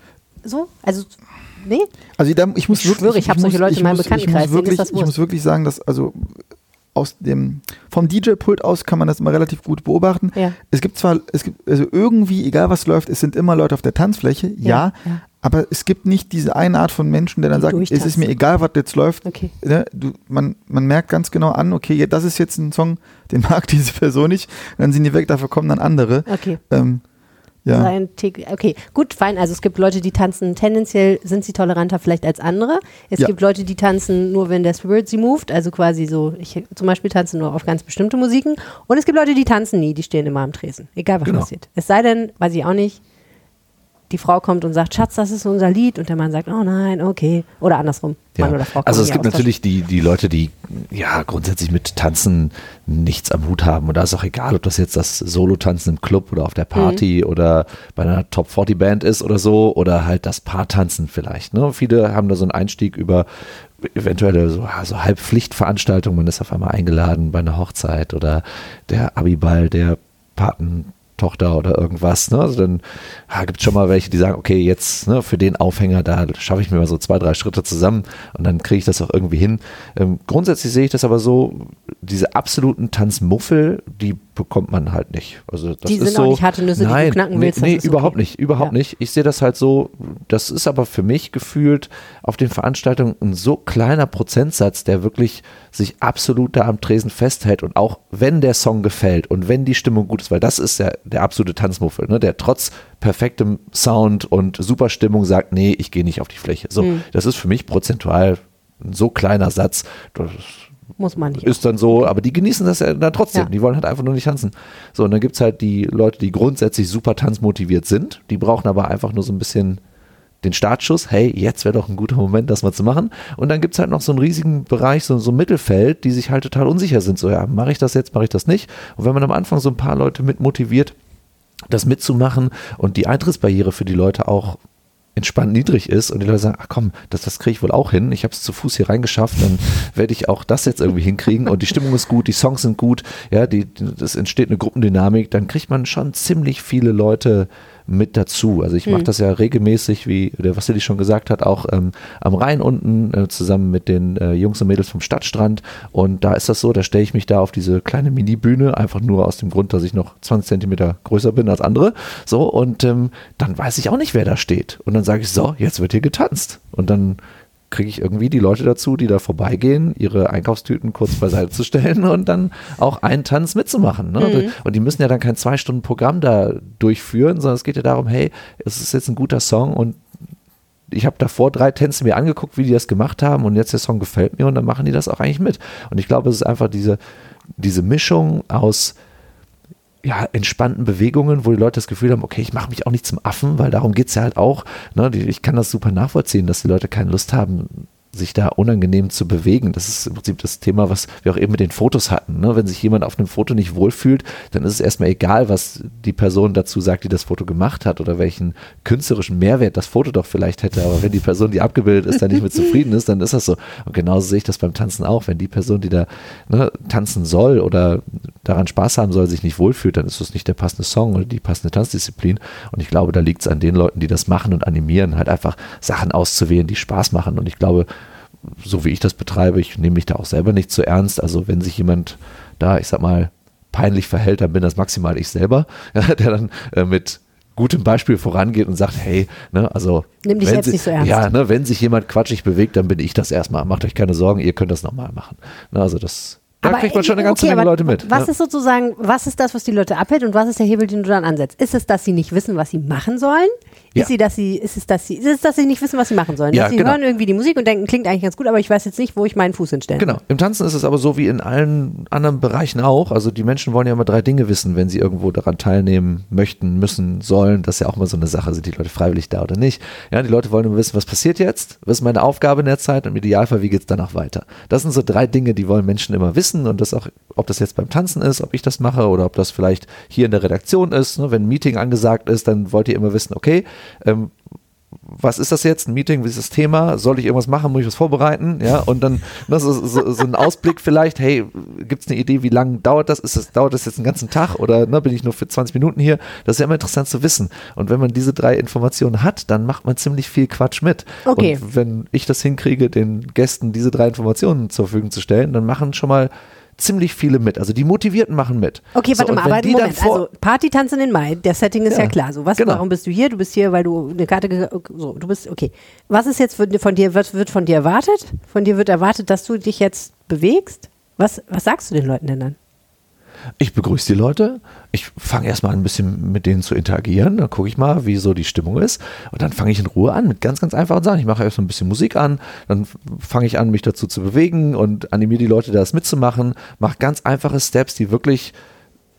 so. Also, nee. Also da, ich muss Ich wirklich, schwöre, ich hab solche muss- Leute in ich meinem muss- ich Bekanntenkreis, muss denen ist wirklich, Ich muss wirklich sagen, dass also aus dem vom DJ-Pult aus kann man das immer relativ gut beobachten. Ja. Es gibt zwar, es gibt also irgendwie, egal was läuft, es sind immer Leute auf der Tanzfläche, ja, Ja, ja. aber es gibt nicht diese eine Art von Menschen, der dann Die sagt, es ist mir egal, was jetzt läuft. Okay. Ne? Du, man, man merkt ganz genau an, okay, das ist jetzt ein Song, den mag diese Person nicht, dann sind die weg, dafür kommen dann andere. Okay. Ähm, Ja. sein Tick- Okay, gut, fein. Also es gibt Leute, die tanzen tendenziell, sind sie toleranter vielleicht als andere. Es Ja. gibt Leute, die tanzen nur, wenn der Spirit sie moved. Also quasi so, ich zum Beispiel tanze nur auf ganz bestimmte Musiken. Und es gibt Leute, die tanzen nie, die stehen immer am Tresen. Egal was Genau. passiert. Es sei denn, weiß ich auch nicht, die Frau kommt und sagt, Schatz, das ist unser Lied. Und der Mann sagt, oh nein, okay. Oder andersrum. Mann oder Frau Also es gibt natürlich die, die Leute, die ja grundsätzlich mit Tanzen nichts am Hut haben. Und da ist auch egal, ob das jetzt das Solo-Tanzen im Club oder auf der Party Mhm. oder bei einer Top-40-Band ist oder so oder halt das Paartanzen vielleicht. Ne? Viele haben da so einen Einstieg über eventuelle so, ja, so Halbpflichtveranstaltungen. Man ist auf einmal eingeladen bei einer Hochzeit oder der Abiball der Patentochter oder irgendwas. Ne? Also dann ja, gibt es schon mal welche, die sagen, okay, jetzt ne, für den Aufhänger, da schaffe ich mir mal so zwei, drei Schritte zusammen und dann kriege ich das auch irgendwie hin. Ähm, grundsätzlich sehe ich das aber so, diese absoluten Tanzmuffel, die bekommt man halt nicht. Also das Die ist sind so, auch nicht harte Nüsse, die du nein, knacken nee, willst, Nee, ist überhaupt okay. nicht, überhaupt Ja. nicht. Ich sehe das halt so, das ist aber für mich gefühlt auf den Veranstaltungen ein so kleiner Prozentsatz, der wirklich sich absolut da am Tresen festhält und auch wenn der Song gefällt und wenn die Stimmung gut ist, weil das ist ja der absolute Tanzmuffel, ne, der trotz perfektem Sound und super Stimmung sagt, nee, ich gehe nicht auf die Fläche. So, Hm. das ist für mich prozentual ein so kleiner Satz, das Muss man nicht. ist dann so, aber die genießen das ja dann trotzdem. Ja. Die wollen halt einfach nur nicht tanzen. So, und dann gibt es halt die Leute, die grundsätzlich super tanzmotiviert sind. Die brauchen aber einfach nur so ein bisschen den Startschuss. Hey, jetzt wäre doch ein guter Moment, das mal zu machen. Und dann gibt es halt noch so einen riesigen Bereich, so, so ein Mittelfeld, die sich halt total unsicher sind. So, ja, mache ich das jetzt, mache ich das nicht? Und wenn man am Anfang so ein paar Leute mit motiviert, das mitzumachen und die Eintrittsbarriere für die Leute auch entspannt niedrig ist und die Leute sagen, ach komm, das, das kriege ich wohl auch hin. Ich habe es zu Fuß hier reingeschafft, dann werde ich auch das jetzt irgendwie hinkriegen und die Stimmung ist gut, die Songs sind gut, ja, es entsteht eine Gruppendynamik, dann kriegt man schon ziemlich viele Leute mit dazu. Also ich mache das ja regelmäßig, wie der Vassili schon gesagt hat, auch ähm, am Rhein unten äh, zusammen mit den äh, Jungs und Mädels vom Stadtstrand. Und da ist das so, da stelle ich mich da auf diese kleine Mini-Bühne, einfach nur aus dem Grund, dass ich noch 20 Zentimeter größer bin als andere. So, und ähm, dann weiß ich auch nicht, wer da steht. Und dann sage ich, so, jetzt wird hier getanzt. Und dann kriege ich irgendwie die Leute dazu, die da vorbeigehen, ihre Einkaufstüten kurz beiseite zu stellen und dann auch einen Tanz mitzumachen. Ne? Und die müssen ja dann kein zwei Stunden Programm da durchführen, sondern es geht ja darum, hey, es ist jetzt ein guter Song und ich habe davor drei Tänze mir angeguckt, wie die das gemacht haben und jetzt der Song gefällt mir und dann machen die das auch eigentlich mit. Und ich glaube, es ist einfach diese, diese Mischung aus ja, entspannten Bewegungen, wo die Leute das Gefühl haben, okay, ich mache mich auch nicht zum Affen, weil darum geht es ja halt auch. Ne? Ich kann das super nachvollziehen, dass die Leute keine Lust haben, sich da unangenehm zu bewegen. Das ist im Prinzip das Thema, was wir auch eben mit den Fotos hatten. Ne? Wenn sich jemand auf einem Foto nicht wohlfühlt, dann ist es erstmal egal, was die Person dazu sagt, die das Foto gemacht hat oder welchen künstlerischen Mehrwert das Foto doch vielleicht hätte. Aber wenn die Person, die abgebildet ist, da nicht mit zufrieden ist, dann ist das so. Und genauso sehe ich das beim Tanzen auch. Wenn die Person, die da ne, tanzen soll oder daran Spaß haben soll, sich nicht wohlfühlt, dann ist das nicht der passende Song oder die passende Tanzdisziplin. Und ich glaube, da liegt es an den Leuten, die das machen und animieren, halt einfach Sachen auszuwählen, die Spaß machen. Und ich glaube, so wie ich das betreibe, ich nehme mich da auch selber nicht zu ernst. Also wenn sich jemand da, ich sag mal, peinlich verhält, dann bin das maximal ich selber, ja, der dann äh, mit gutem Beispiel vorangeht und sagt, hey, ne, also Nimm dich si- nicht so ernst. Ja, ne, wenn sich jemand quatschig bewegt, dann bin ich das erstmal. Macht euch keine Sorgen, ihr könnt das nochmal machen. Ne, also das, da Aber, kriegt man schon eine ganze okay, Menge Leute mit. Was ne? ist sozusagen, was ist das, was die Leute abhält und was ist der Hebel, den du dann ansetzt? Ist es, dass sie nicht wissen, was sie machen sollen? Ja. Ist, sie, dass sie, ist, es, dass sie, ist es, dass sie nicht wissen, was sie machen sollen? Ja, dass sie genau. hören irgendwie die Musik und denken, klingt eigentlich ganz gut, aber ich weiß jetzt nicht, wo ich meinen Fuß hinstellen Genau. Im Tanzen ist es aber so wie in allen anderen Bereichen auch. Also die Menschen wollen ja immer drei Dinge wissen, wenn sie irgendwo daran teilnehmen möchten, müssen, sollen. Das ist ja auch mal so eine Sache. Sind die Leute freiwillig da oder nicht? Ja, die Leute wollen immer wissen, was passiert jetzt? Was ist meine Aufgabe in der Zeit? Und im Idealfall, wie geht es danach weiter? Das sind so drei Dinge, die wollen Menschen immer wissen. Und das auch, ob das jetzt beim Tanzen ist, ob ich das mache oder ob das vielleicht hier in der Redaktion ist. Ne? Wenn ein Meeting angesagt ist, dann wollt ihr immer wissen, okay, ähm, was ist das jetzt? Ein Meeting, wie ist das Thema? Soll ich irgendwas machen? Muss ich was vorbereiten? Ja, und dann ne, so, so, so ein Ausblick vielleicht, hey, gibt es eine Idee, wie lange dauert das? Ist das? Dauert das jetzt einen ganzen Tag oder ne, bin ich nur für 20 Minuten hier? Das ist ja immer interessant zu wissen. Und wenn man diese drei Informationen hat, dann macht man ziemlich viel Quatsch mit. Okay. Und wenn ich das hinkriege, den Gästen diese drei Informationen zur Verfügung zu stellen, dann machen schon mal ziemlich viele mit. Also die Motivierten machen mit. Okay, So, warte und mal, aber Moment, also Partytanzen in Mai, der Setting ist ja, Ja, klar. So, was, genau. warum bist du hier? Du bist hier, weil du eine Karte, so, du bist, okay. Was ist jetzt von, von dir, was wird von dir erwartet? Von dir wird erwartet, dass du dich jetzt bewegst? Was, was sagst du den Leuten denn dann? Ich begrüße die Leute. Ich fange erstmal ein bisschen mit denen zu interagieren. Dann gucke ich mal, wie so die Stimmung ist. Und dann fange ich in Ruhe an mit ganz, ganz einfachen Sachen. Ich mache erst so ein bisschen Musik an. Dann fange ich an, mich dazu zu bewegen und animiere die Leute, das mitzumachen. Mache ganz einfache Steps, die wirklich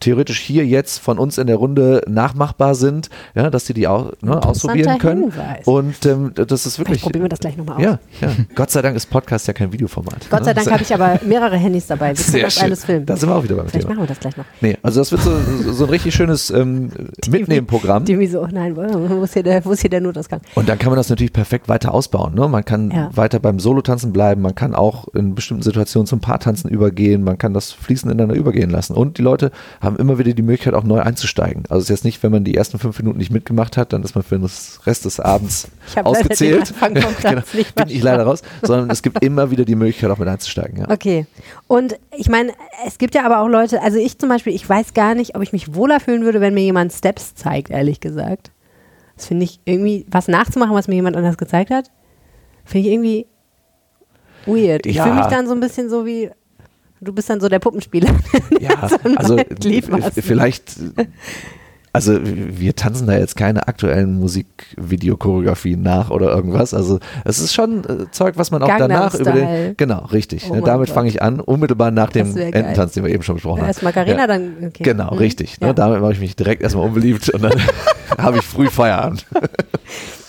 theoretisch hier jetzt von uns in der Runde nachmachbar sind, ja, dass sie die auch, ne, ausprobieren können. Hinweis. Und ähm, das ist wirklich. Vielleicht probieren wir das gleich nochmal aus. Ja, ja. Gott sei Dank ist Podcast ja kein Videoformat. Gott sei ne? Dank habe ich aber mehrere Handys dabei. Wir Sehr das schön. alles filmen. Da sind wir auch wieder beim Vielleicht Thema. machen wir das gleich noch. Nee, also das wird so, so ein richtig schönes ähm, Mitnehmenprogramm. Die wie so, oh nein, wo ist hier der, wo ist hier der Notausgang? Und dann kann man das natürlich perfekt weiter ausbauen. Ne? Man kann Ja. weiter beim Solo-Tanzen bleiben, man kann auch in bestimmten Situationen zum Paartanzen übergehen, man kann das fließend ineinander übergehen lassen. Und die Leute haben immer wieder die Möglichkeit, auch neu einzusteigen. Also es ist jetzt nicht, wenn man die ersten fünf Minuten nicht mitgemacht hat, dann ist man für den Rest des Abends ausgezählt. Nicht bin ich leider raus, sondern es gibt immer wieder die Möglichkeit, auch mit einzusteigen. Ja. Okay. Und ich meine, es gibt ja aber auch Leute, also ich zum Beispiel, ich weiß gar nicht, ob ich mich wohler fühlen würde, wenn mir jemand Steps zeigt, ehrlich gesagt. Das finde ich irgendwie, was nachzumachen, was mir jemand anders gezeigt hat, finde ich irgendwie weird. Ich Ja. fühle mich dann so ein bisschen so wie, du bist dann so der Puppenspieler. Ja, also äh, vielleicht, also wir tanzen da jetzt keine aktuellen Musikvideochoreografien nach oder irgendwas. Also es ist schon äh, Zeug, was man auch Gangnam danach über Style. den, genau, richtig. Oh ne, damit fange ich an, unmittelbar nach dem. Ententanz, den wir eben schon besprochen haben. Erst Margarina, Ja. dann, okay. Genau, Mhm. richtig. Ja. Ne, damit mache ich mich direkt erstmal unbeliebt und dann habe ich früh Feierabend.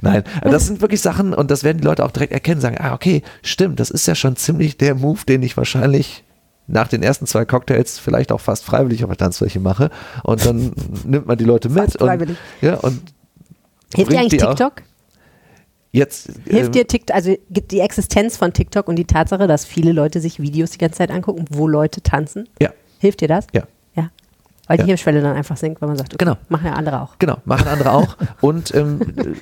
Nein, das sind wirklich Sachen und das werden die Leute auch direkt erkennen, sagen, ah, okay, stimmt, das ist ja schon ziemlich der Move, den ich wahrscheinlich nach den ersten zwei Cocktails vielleicht auch fast freiwillig auf der Tanzfläche mache und dann nimmt man die Leute mit Fast und, freiwillig. ja, und Hilft dir eigentlich die auch- TikTok? jetzt Hilft ähm, dir TikTok, also gibt die Existenz von TikTok und die Tatsache, dass viele Leute sich Videos die ganze Zeit angucken, wo Leute tanzen? Ja. Hilft dir das? Ja. Weil die Ja. Hemmschwelle dann einfach sinkt, weil man sagt, okay, Genau. machen ja andere auch. Genau, machen andere auch. Und ähm,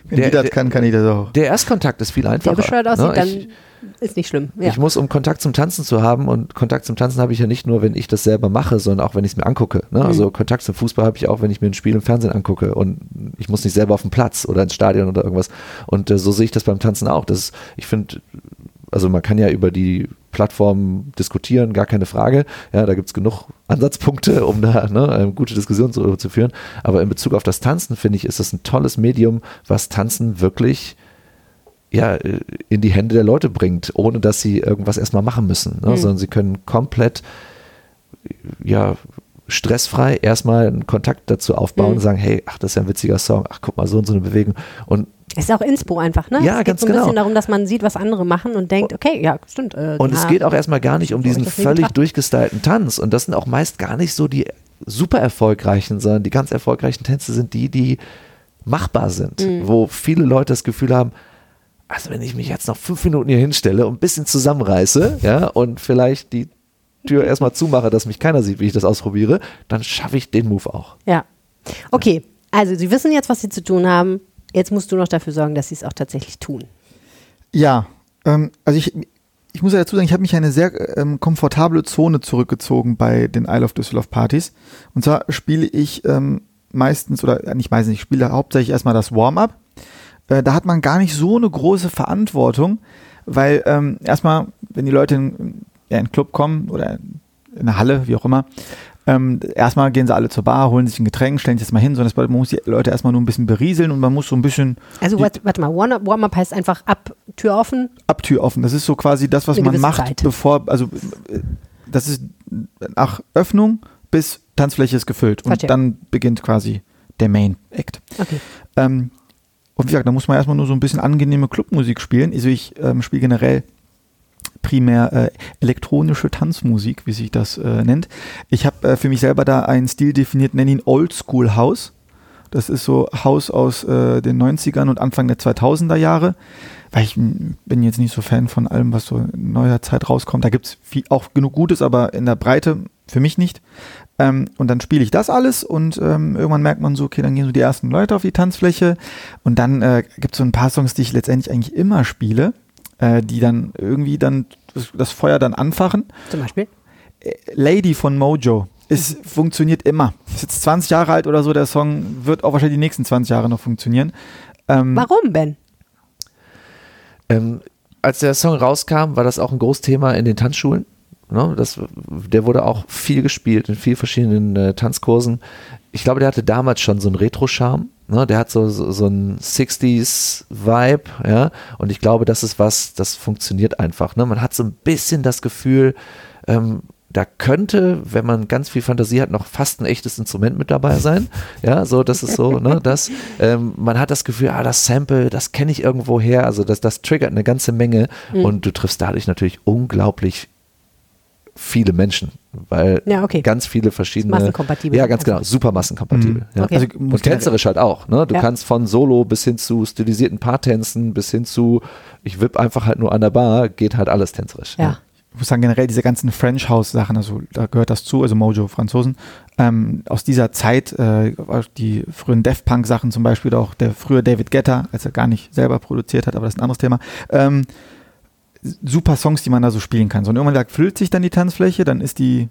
Wenn die das kann, kann ich das auch. der Erstkontakt ist viel Der einfacher. bescheuert aussieht, ne? dann Ich, ist nicht schlimm. Ja. Ich muss, um Kontakt zum Tanzen zu haben, und Kontakt zum Tanzen habe ich ja nicht nur, wenn ich das selber mache, sondern auch, wenn ich es mir angucke. Ne? Mhm. Also Kontakt zum Fußball habe ich auch, wenn ich mir ein Spiel im Fernsehen angucke und ich muss nicht selber auf den Platz oder ins Stadion oder irgendwas. Und äh, so sehe ich das beim Tanzen auch. Das ist, ich finde, also man kann ja über die Plattform diskutieren, gar keine Frage. Ja, da gibt es genug Ansatzpunkte, um da ne, eine gute Diskussion zu, zu führen. Aber in Bezug auf das Tanzen, finde ich, ist das ein tolles Medium, was Tanzen wirklich ja, äh, in die Hände der Leute bringt, ohne dass sie irgendwas erstmal machen müssen, ne? Mhm. sondern sie können komplett ja, stressfrei erstmal einen Kontakt dazu aufbauen Mhm. und sagen, hey, ach, das ist ja ein witziger Song, ach, guck mal, so und so eine Bewegung. Und, ist auch Inspo einfach, ne? Ja, es geht ganz so ein genau. bisschen darum, dass man sieht, was andere machen und denkt, okay, ja, stimmt. Äh, und ja, es geht auch erstmal gar nicht um diesen völlig durchgestylten Tanz. Und das sind auch meist gar nicht so die super erfolgreichen, sondern die ganz erfolgreichen Tänze sind die, die machbar sind, Mhm. wo viele Leute das Gefühl haben, also wenn ich mich jetzt noch fünf Minuten hier hinstelle und ein bisschen zusammenreiße, ja, und vielleicht die Tür erstmal zumache, dass mich keiner sieht, wie ich das ausprobiere, dann schaffe ich den Move auch. Ja. Okay, also sie wissen jetzt, was sie zu tun haben. Jetzt musst du noch dafür sorgen, dass sie es auch tatsächlich tun. Ja, ähm, also ich, ich muss ja dazu sagen, ich habe mich in eine sehr ähm, komfortable Zone zurückgezogen bei den Isle of Düsseldorf Partys. Und zwar spiele ich ähm, meistens, oder äh, nicht meistens, ich spiele hauptsächlich erstmal das Warm-up. Äh, da hat man gar nicht so eine große Verantwortung, weil ähm, erstmal, wenn die Leute in, in den Club kommen oder in eine Halle, wie auch immer, ähm, erstmal gehen sie alle zur Bar, holen sich ein Getränk, stellen sich das mal hin, sondern man muss die Leute erstmal nur ein bisschen berieseln und man muss so ein bisschen Also warte, warte mal, Warm-up Warm-up heißt einfach ab, Tür offen. ab Tür offen. Das ist so quasi das, was man macht, Zeit. bevor, also äh, das ist nach Öffnung bis Tanzfläche ist gefüllt und Verstehe. dann beginnt quasi der Main Act. Okay. Ähm, und wie gesagt, da muss man erstmal nur so ein bisschen angenehme Clubmusik spielen. Also ich ähm, spiele generell primär äh, elektronische Tanzmusik, wie sich das äh, nennt. Ich habe äh, für mich selber da einen Stil definiert, nenne ihn Old School House. Das ist so House aus äh, den 90ern und Anfang der 2000er Jahre. Weil ich bin jetzt nicht so Fan von allem, was so in neuer Zeit rauskommt. Da gibt es auch genug Gutes, aber in der Breite für mich nicht. Ähm, und dann spiele ich das alles und ähm, irgendwann merkt man so, okay, dann gehen so die ersten Leute auf die Tanzfläche. Und dann äh, gibt es so ein paar Songs, die ich letztendlich eigentlich immer spiele, äh, die dann irgendwie dann das, Feuer dann anfachen. Zum Beispiel. Lady von Mojo. Es funktioniert immer. Ist jetzt 20 Jahre alt oder so, der Song wird auch wahrscheinlich die nächsten 20 Jahre noch funktionieren. Ähm, Warum, Ben? Ähm, als der Song rauskam, war das auch ein großes Thema in den Tanzschulen, Ne? Das, der wurde auch viel gespielt in vielen verschiedenen äh, Tanzkursen. Ich glaube, der hatte damals schon so einen Retro-Charme. Ne? Der hat so, so, so einen 60s-Vibe, ja. Und ich glaube, das ist was, das funktioniert einfach. Ne? Man hat so ein bisschen das Gefühl, ähm, da könnte, wenn man ganz viel Fantasie hat, noch fast ein echtes Instrument mit dabei sein. Ja, so, das ist so, ne, das, ähm, man hat das Gefühl, ah, das Sample, das kenne ich irgendwo her, also das, das triggert eine ganze Menge Mhm. und du triffst dadurch natürlich unglaublich viele Menschen, weil Ja, okay. ganz viele verschiedene. massenkompatibel Ja, ganz genau, einfach. super massenkompatibel. Mhm. Ja. Okay. Also, Und tänzerisch halt auch. Ne? Du Ja. kannst von Solo bis hin zu stilisierten Paartänzen bis hin zu, ich wipp einfach halt nur an der Bar, geht halt alles tänzerisch. Ja. ich muss sagen, generell diese ganzen French House Sachen, also da gehört das zu, also Mojo, Franzosen, ähm, aus dieser Zeit, äh, die frühen Def Punk Sachen zum Beispiel, auch der frühe David Guetta, als er gar nicht selber produziert hat, aber das ist ein anderes Thema, ähm, super Songs, die man da so spielen kann. So, und irgendwann füllt sich dann die Tanzfläche, dann ist die,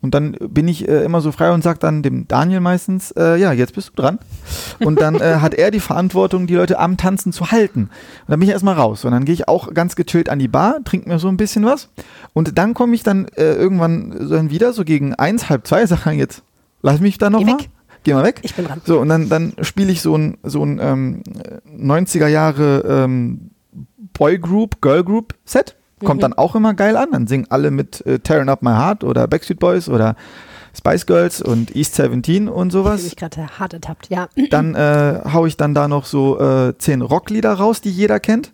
und dann bin ich äh, immer so frei und sage dann dem Daniel meistens, äh, ja, jetzt bist du dran. Und dann äh, hat er die Verantwortung, die Leute am Tanzen zu halten. Und dann bin ich erstmal raus. Und dann gehe ich auch ganz gechillt an die Bar, trinke mir so ein bisschen was. Und dann komme ich dann äh, irgendwann dann wieder, so gegen eins, halb zwei, sage jetzt, lass mich da noch Geh mal. weg. Geh mal weg. Ich bin dran. So, und dann, dann spiele ich so ein, so ein ähm, 90er Jahre ähm, Boy Group, Girl Group Set. Kommt Mhm. dann auch immer geil an. Dann singen alle mit äh, Tearing Up My Heart oder Backstreet Boys oder Spice Girls und East 17 und Ich sowas. mich gerade hart ertappt, ja. Dann äh, hau ich dann da noch so äh, zehn Rocklieder raus, die jeder kennt.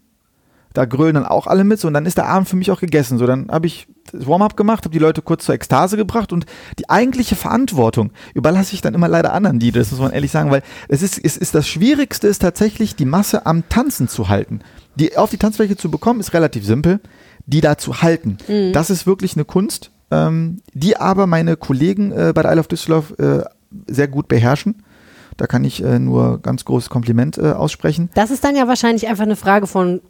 Da grölen dann auch alle mit so und dann ist der Abend für mich auch gegessen. So, dann habe ich das Warm-up gemacht, habe die Leute kurz zur Ekstase gebracht und die eigentliche Verantwortung überlasse ich dann immer leider anderen DJs, das muss man ehrlich sagen, weil es ist, es ist das Schwierigste ist tatsächlich die Masse am Tanzen zu halten. Die auf die Tanzfläche zu bekommen ist relativ simpel, die da zu halten. Das ist wirklich eine Kunst, ähm, die aber meine Kollegen äh, bei der Isle of Düsseldorf äh, sehr gut beherrschen. Da kann ich äh, nur ganz großes Kompliment äh, aussprechen. Das ist dann ja wahrscheinlich einfach eine Frage von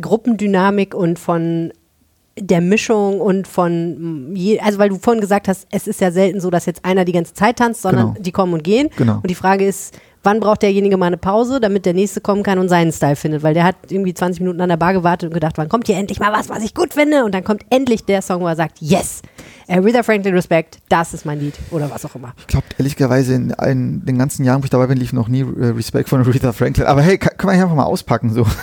Gruppendynamik und von der Mischung und von, je, also weil du vorhin gesagt hast, es ist ja selten so, dass jetzt einer die ganze Zeit tanzt, sondern Genau. die kommen und gehen. Genau. Und die Frage ist, wann braucht derjenige mal eine Pause, damit der nächste kommen kann und seinen Style findet? Weil der hat irgendwie 20 Minuten an der Bar gewartet und gedacht, wann kommt hier endlich mal was, was ich gut finde? Und dann kommt endlich der Song, wo er sagt, yes, Aretha Franklin Respect, das ist mein Lied oder was auch immer. Ich glaube, ehrlicherweise in allen, den ganzen Jahren, wo ich dabei bin, lief noch nie äh, Respect von Aretha Franklin. Aber hey, kann, kann man hier einfach mal auspacken so.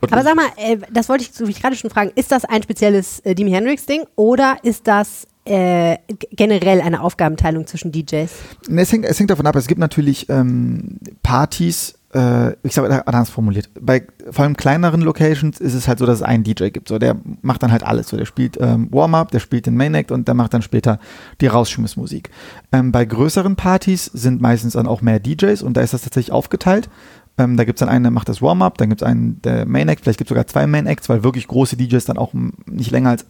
Aber sag mal, äh, das wollte ich so ich gerade schon fragen, ist das ein spezielles äh, Jimi Hendrix-Ding oder ist das äh, generell eine Aufgabenteilung zwischen DJs? Ne, es, hängt, es hängt davon ab, es gibt natürlich ähm, Partys, äh, ich sage anders formuliert, bei vor allem kleineren Locations ist es halt so, dass es einen DJ gibt. So, der macht dann halt alles. So, der spielt ähm, Warm-up, der spielt den Main Act und der macht dann später die Rausschmissmusik. Ähm, bei größeren Partys sind meistens dann auch mehr DJs und da ist das tatsächlich aufgeteilt. Ähm, da gibt es dann einen, der macht das Warm-up, dann gibt es einen, der Main Act, vielleicht gibt es sogar zwei Main Acts, weil wirklich große DJs dann auch nicht länger als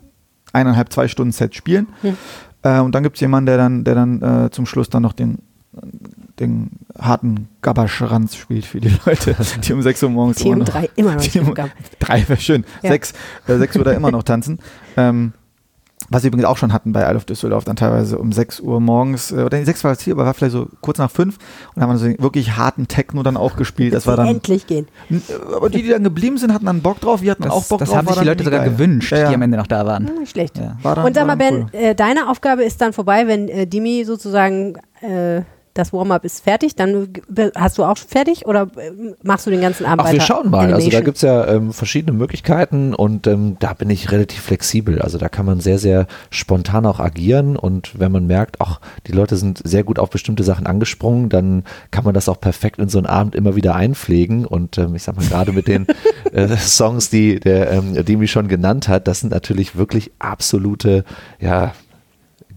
eineinhalb, zwei Stunden Set spielen. Äh, und dann gibt es jemanden, der dann, der dann äh, zum Schluss dann noch den, den harten Gabaschranz spielt für die Leute, die um 6 Uhr morgens Die um noch- drei immer noch die nicht um- umgaben. Drei wäre schön. Ja. Sechs, äh, sechs Uhr da immer noch tanzen. Ähm, was wir übrigens auch schon hatten bei Isle of Düsseldorf, dann teilweise um 6 Uhr morgens, äh, oder nee, 6 war es hier, aber war vielleicht so kurz nach 5 und haben dann so wirklich harten Techno dann auch gespielt. Das war dann, Endlich gehen. N- aber die, die dann geblieben sind, hatten dann Bock drauf, wir hatten Das, auch Bock das drauf. haben war sich die Leute sogar geil. gewünscht, Ja, ja. die am Ende noch da waren. Hm, Nicht schlecht. Ja. War dann, Und sag mal, Ben, äh, deine Aufgabe ist dann vorbei, wenn äh, Dimi sozusagen äh, das Warm-up ist fertig, dann hast du auch fertig oder äh, machst du den ganzen Abend Ach, wir weiter schauen mal. Also da Animation? gibt es ja ähm, verschiedene Möglichkeiten und ähm, da bin ich relativ flexibel. Also da kann man sehr, sehr spontan auch agieren und wenn man merkt, ach, die Leute sind sehr gut auf bestimmte Sachen angesprungen, dann kann man das auch perfekt in so einen Abend immer wieder einpflegen und ähm, ich sag mal gerade mit den äh, Songs, die der ähm, Demi schon genannt hat, das sind natürlich wirklich absolute, ja,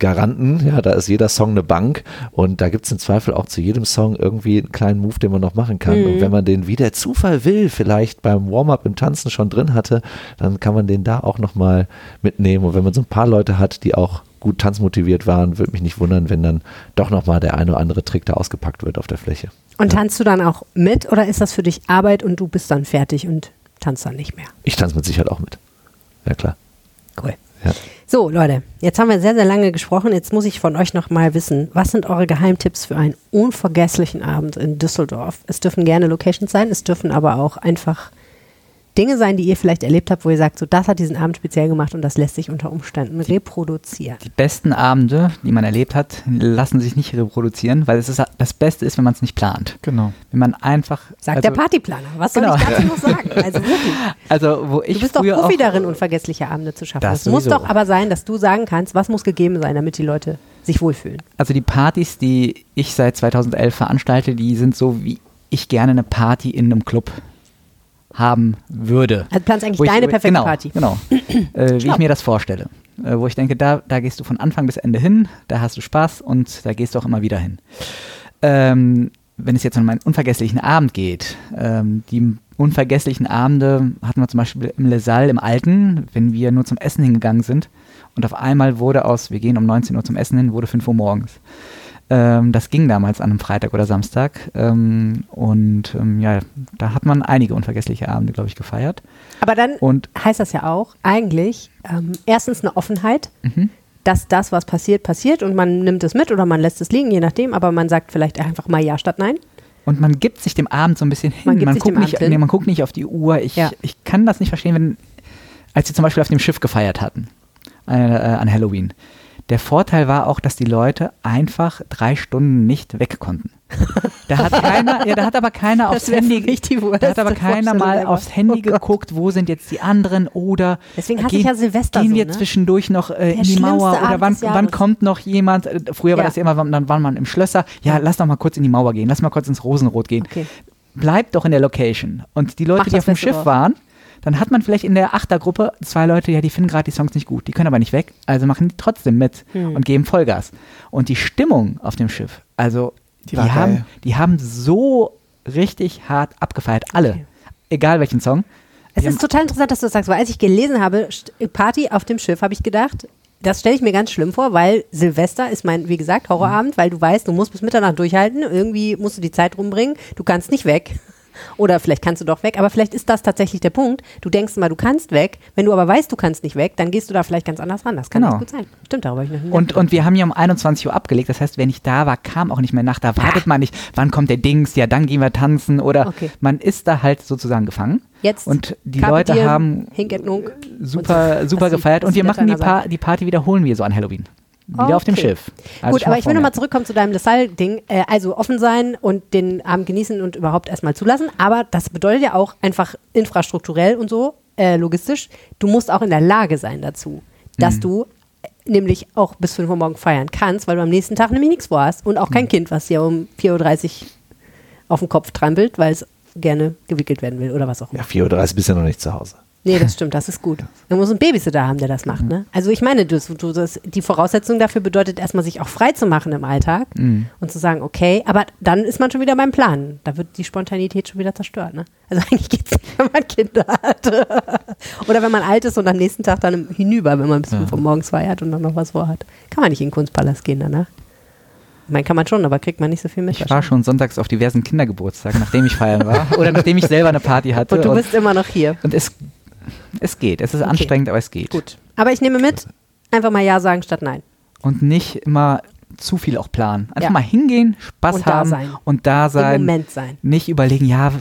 Garanten, ja, da ist jeder Song eine Bank und da gibt es im Zweifel auch zu jedem Song irgendwie einen kleinen Move, den man noch machen kann. Mhm. Und wenn man den, wie der Zufall will, vielleicht beim Warm-up im Tanzen schon drin hatte, dann kann man den da auch nochmal mitnehmen. Und wenn man so ein paar Leute hat, die auch gut tanzmotiviert waren, würde mich nicht wundern, wenn dann doch nochmal der eine oder andere Trick da ausgepackt wird auf der Fläche. Und tanzt du dann auch mit oder ist das für dich Arbeit und du bist dann fertig und tanzt dann nicht mehr? Ich tanze mit Sicherheit auch mit. Ja, klar. So, Leute, jetzt haben wir sehr, sehr lange gesprochen. Jetzt muss ich von euch noch mal wissen, was sind eure Geheimtipps für einen unvergesslichen Abend in Düsseldorf? Es dürfen gerne Locations sein, es dürfen aber auch einfach Dinge sein, die ihr vielleicht erlebt habt, wo ihr sagt, so das hat diesen Abend speziell gemacht und das lässt sich unter Umständen reproduzieren? Die besten Abende, die man erlebt hat, lassen sich nicht reproduzieren, weil es ist, das Beste ist, wenn man es nicht plant. Genau. Wenn man einfach. Sagt also, der Partyplaner. Was soll Genau. ich dazu noch sagen? Also wirklich. Also, wo ich Du bist doch Profi auch, darin, unvergessliche Abende zu schaffen. Das Es muss doch aber sein, dass du sagen kannst, was muss gegeben sein, damit die Leute sich wohlfühlen. Also die Partys, die ich seit 2011 veranstalte, die sind so, wie ich gerne eine Party in einem Club haben würde. Also planst eigentlich Wo ich- deine perfekte genau, Party. Genau, äh, wie ich mir das vorstelle. Äh, wo ich denke, da, da gehst du von Anfang bis Ende hin, da hast du Spaß und da gehst du auch immer wieder hin. Ähm, wenn es jetzt um einen unvergesslichen Abend geht, ähm, die unvergesslichen Abende hatten wir zum Beispiel im Les Salle im Alten, wenn wir nur zum Essen hingegangen sind und auf einmal wurde aus, wir gehen um 19 Uhr zum Essen hin, wurde 5 Uhr morgens. Ähm, das ging damals an einem Freitag oder Samstag ähm, und ähm, ja, da hat man einige unvergessliche Abende, glaube ich, gefeiert. Aber dann Und heißt das ja auch eigentlich ähm, erstens eine Offenheit, Mhm. dass das, was passiert, passiert und man nimmt es mit oder man lässt es liegen, je nachdem, aber man sagt vielleicht einfach mal Ja statt Nein. Und man gibt sich dem Abend so ein bisschen hin. Man gibt sich guckt nicht, hin. nee, man guckt nicht auf die Uhr. Ich, Ja. ich kann das nicht verstehen, wenn, als sie zum Beispiel auf dem Schiff gefeiert hatten, äh, äh, an Halloween. Der Vorteil war auch, dass die Leute einfach drei Stunden nicht weg konnten. Da hat keiner, ja, da hat aber keiner aufs Handy, da hat aber keiner mal aufs. Handy Oh geguckt, wo sind jetzt die anderen oder Deswegen ich ja Silvester gehen so, wir ne? zwischendurch noch äh, in die Mauer oder wann, wann kommt noch jemand? Äh, Früher war Ja. das ja immer, dann war man im Schlösser. Ja, lass doch mal kurz in die Mauer gehen, lass mal kurz ins Rosenrot gehen Okay. bleibt doch in der Location. Und die Leute, die auf dem Schiff draus. waren, dann hat man vielleicht in der Achtergruppe zwei Leute, ja, die finden gerade die Songs nicht gut, die können aber nicht weg, also machen die trotzdem mit Hm. und geben Vollgas. Und die Stimmung auf dem Schiff, also die, Die haben, geil. die haben so richtig hart abgefeiert, alle. Okay. Egal welchen Song. Es ist total interessant, dass du das sagst, weil als ich gelesen habe, Party auf dem Schiff, habe ich gedacht, das stelle ich mir ganz schlimm vor, weil Silvester ist mein, wie gesagt, Horrorabend, weil du weißt, du musst bis Mitternacht durchhalten, irgendwie musst du die Zeit rumbringen, du kannst nicht weg. Oder vielleicht kannst du doch weg, aber vielleicht ist das tatsächlich der Punkt. Du denkst mal, du kannst weg. Wenn du aber weißt, du kannst nicht weg, dann gehst du da vielleicht ganz anders ran. Das kann Genau. nicht gut sein. Stimmt, darüber habe ich noch nie Und, und wir haben ja um 21 Uhr abgelegt. Das heißt, wenn ich da war, kam auch nicht mehr nach. Da wartet man nicht, wann kommt der Dings, ja, dann gehen wir tanzen. Oder Okay. man ist da halt sozusagen gefangen. Jetzt Und die Leute haben Hink and Nunk. super, Und- super gefeiert. Und wir machen die, pa die Party wiederholen wir so an Halloween. Wieder auf dem Okay. Schiff. Also Gut, aber ich will nochmal zurückkommen zu deinem LaSalle-Ding. Äh, also offen sein und den Abend genießen und überhaupt erstmal zulassen. Aber das bedeutet ja auch einfach infrastrukturell und so, äh, logistisch, du musst auch in der Lage sein dazu, dass Mhm. du äh, nämlich auch bis 5 Uhr morgen feiern kannst, weil du am nächsten Tag nämlich nichts vorhast. Und auch Mhm. kein Kind, was dir um 4.30 Uhr auf den Kopf trampelt, weil es gerne gewickelt werden will oder was auch immer. Ja, 4.30 Uhr bist du ja noch nicht zu Hause. Nee, das stimmt, das ist gut. Man muss einen Babysitter haben, der das macht. Ne? Also ich meine, du, du, das, die Voraussetzung dafür bedeutet erstmal, sich auch frei zu machen im Alltag Mhm. und zu sagen, okay, aber dann ist man schon wieder beim Plan. Da wird die Spontanität schon wieder zerstört. Ne? Also eigentlich geht es nicht, wenn man Kinder hat. Oder wenn man alt ist und am nächsten Tag dann hinüber, wenn man bis Uhr morgens feiert und dann noch was vorhat. Kann man nicht in den Kunstpalast gehen danach. Ich meine, kann man schon, aber kriegt man nicht so viel mit. Ich war schon sonntags auf diversen Kindergeburtstagen, nachdem ich feiern war. Oder nachdem ich selber eine Party hatte. Und du bist immer noch hier. und es, es geht. Es ist Okay. anstrengend, aber es geht. Gut. Aber ich nehme mit, einfach mal Ja sagen statt Nein. Und nicht immer zu viel auch planen. Einfach Ja. mal hingehen, Spaß Und da haben sein. und da Im sein. Moment sein. Nicht überlegen, ja,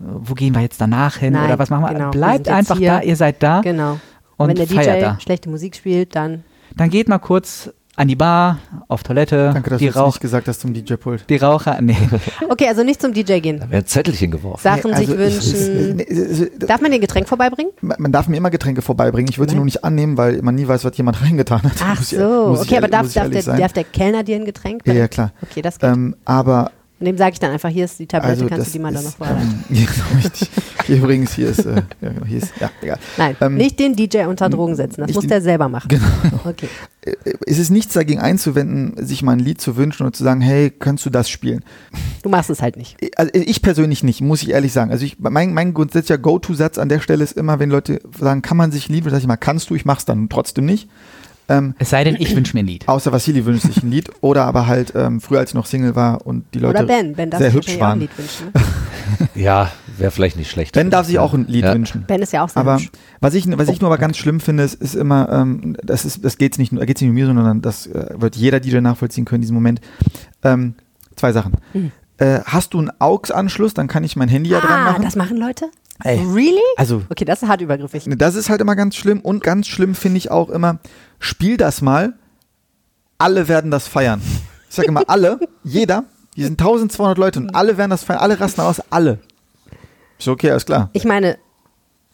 wo gehen wir jetzt danach hin Nein, oder was machen wir. genau. Wir Bleibt jetzt einfach hier. da, ihr seid da. Genau. Und wenn der DJ da. schlechte Musik spielt, dann Dann geht mal kurz an die Bar, auf Toilette, Danke, dass die, du Rauch, nicht gesagt hast zum DJ-Pult. die Raucher, nee. Okay, also nicht zum DJ gehen. Da werden Zettelchen geworfen. Sachen Nee, sich also ist- wünschen. nee, es ist- Darf man dir ein Getränk vorbeibringen? Man man darf mir immer Getränke vorbeibringen. Ich würde sie nur nicht annehmen, weil man nie weiß, was jemand reingetan hat. Ach Muss ich- so, ich okay, aber darf, ich darf, der, darf der Kellner dir ein Getränk? Ja, ja, klar. Okay, das geht. Ähm, aber Und dem sage ich dann einfach, hier ist die Tablette, also kannst du die mal dann noch vorhalten. ähm, genau, übrigens, hier ist, äh, ja, genau, hier ist, ja, egal. Nein, ähm, nicht den DJ unter Drogen setzen, das muss der selber machen. Genau. Okay. Äh, Es ist nichts dagegen einzuwenden, sich mal ein Lied zu wünschen und zu sagen, hey, kannst du das spielen? Du machst es halt nicht. Also ich persönlich nicht, muss ich ehrlich sagen. Also ich, mein, mein grundsätzlicher Go-To-Satz an der Stelle ist immer, wenn Leute sagen, kann man sich ein Lied, wünschen, sag ich mal, kannst du, ich mach's dann trotzdem nicht. Ähm, Es sei denn, ich wünsche mir ein Lied. außer Vassili wünscht sich ein Lied oder aber halt ähm, früher, als ich noch Single war und die Leute Oder Ben, Ben darf sehr sich hübsch auch ein waren. Lied wünschen. Ne? Ja, wäre vielleicht nicht schlecht. Ben darf sich auch ein Lied Ja. wünschen. Ben ist ja auch sehr Aber hübsch. was ich, was ich nur aber ganz schlimm finde, ist, ist immer, ähm, das ist, das geht's nicht, nur- da geht's nicht um mir, sondern das äh, wird jeder DJ nachvollziehen können in diesem Moment. Ähm, zwei Sachen. Mhm. Äh, hast du einen AUX-Anschluss, dann kann ich mein Handy ja dran Ah, machen. das machen Leute? Ey, Really? also Okay, das ist hart übergriffig. das ist halt immer ganz schlimm und ganz schlimm finde ich auch immer, spiel das mal, alle werden das feiern. Ich sage immer alle, jeder, hier sind 1200 Leute und alle werden das feiern, alle rasten aus, alle. Ist okay, alles klar. Ich meine,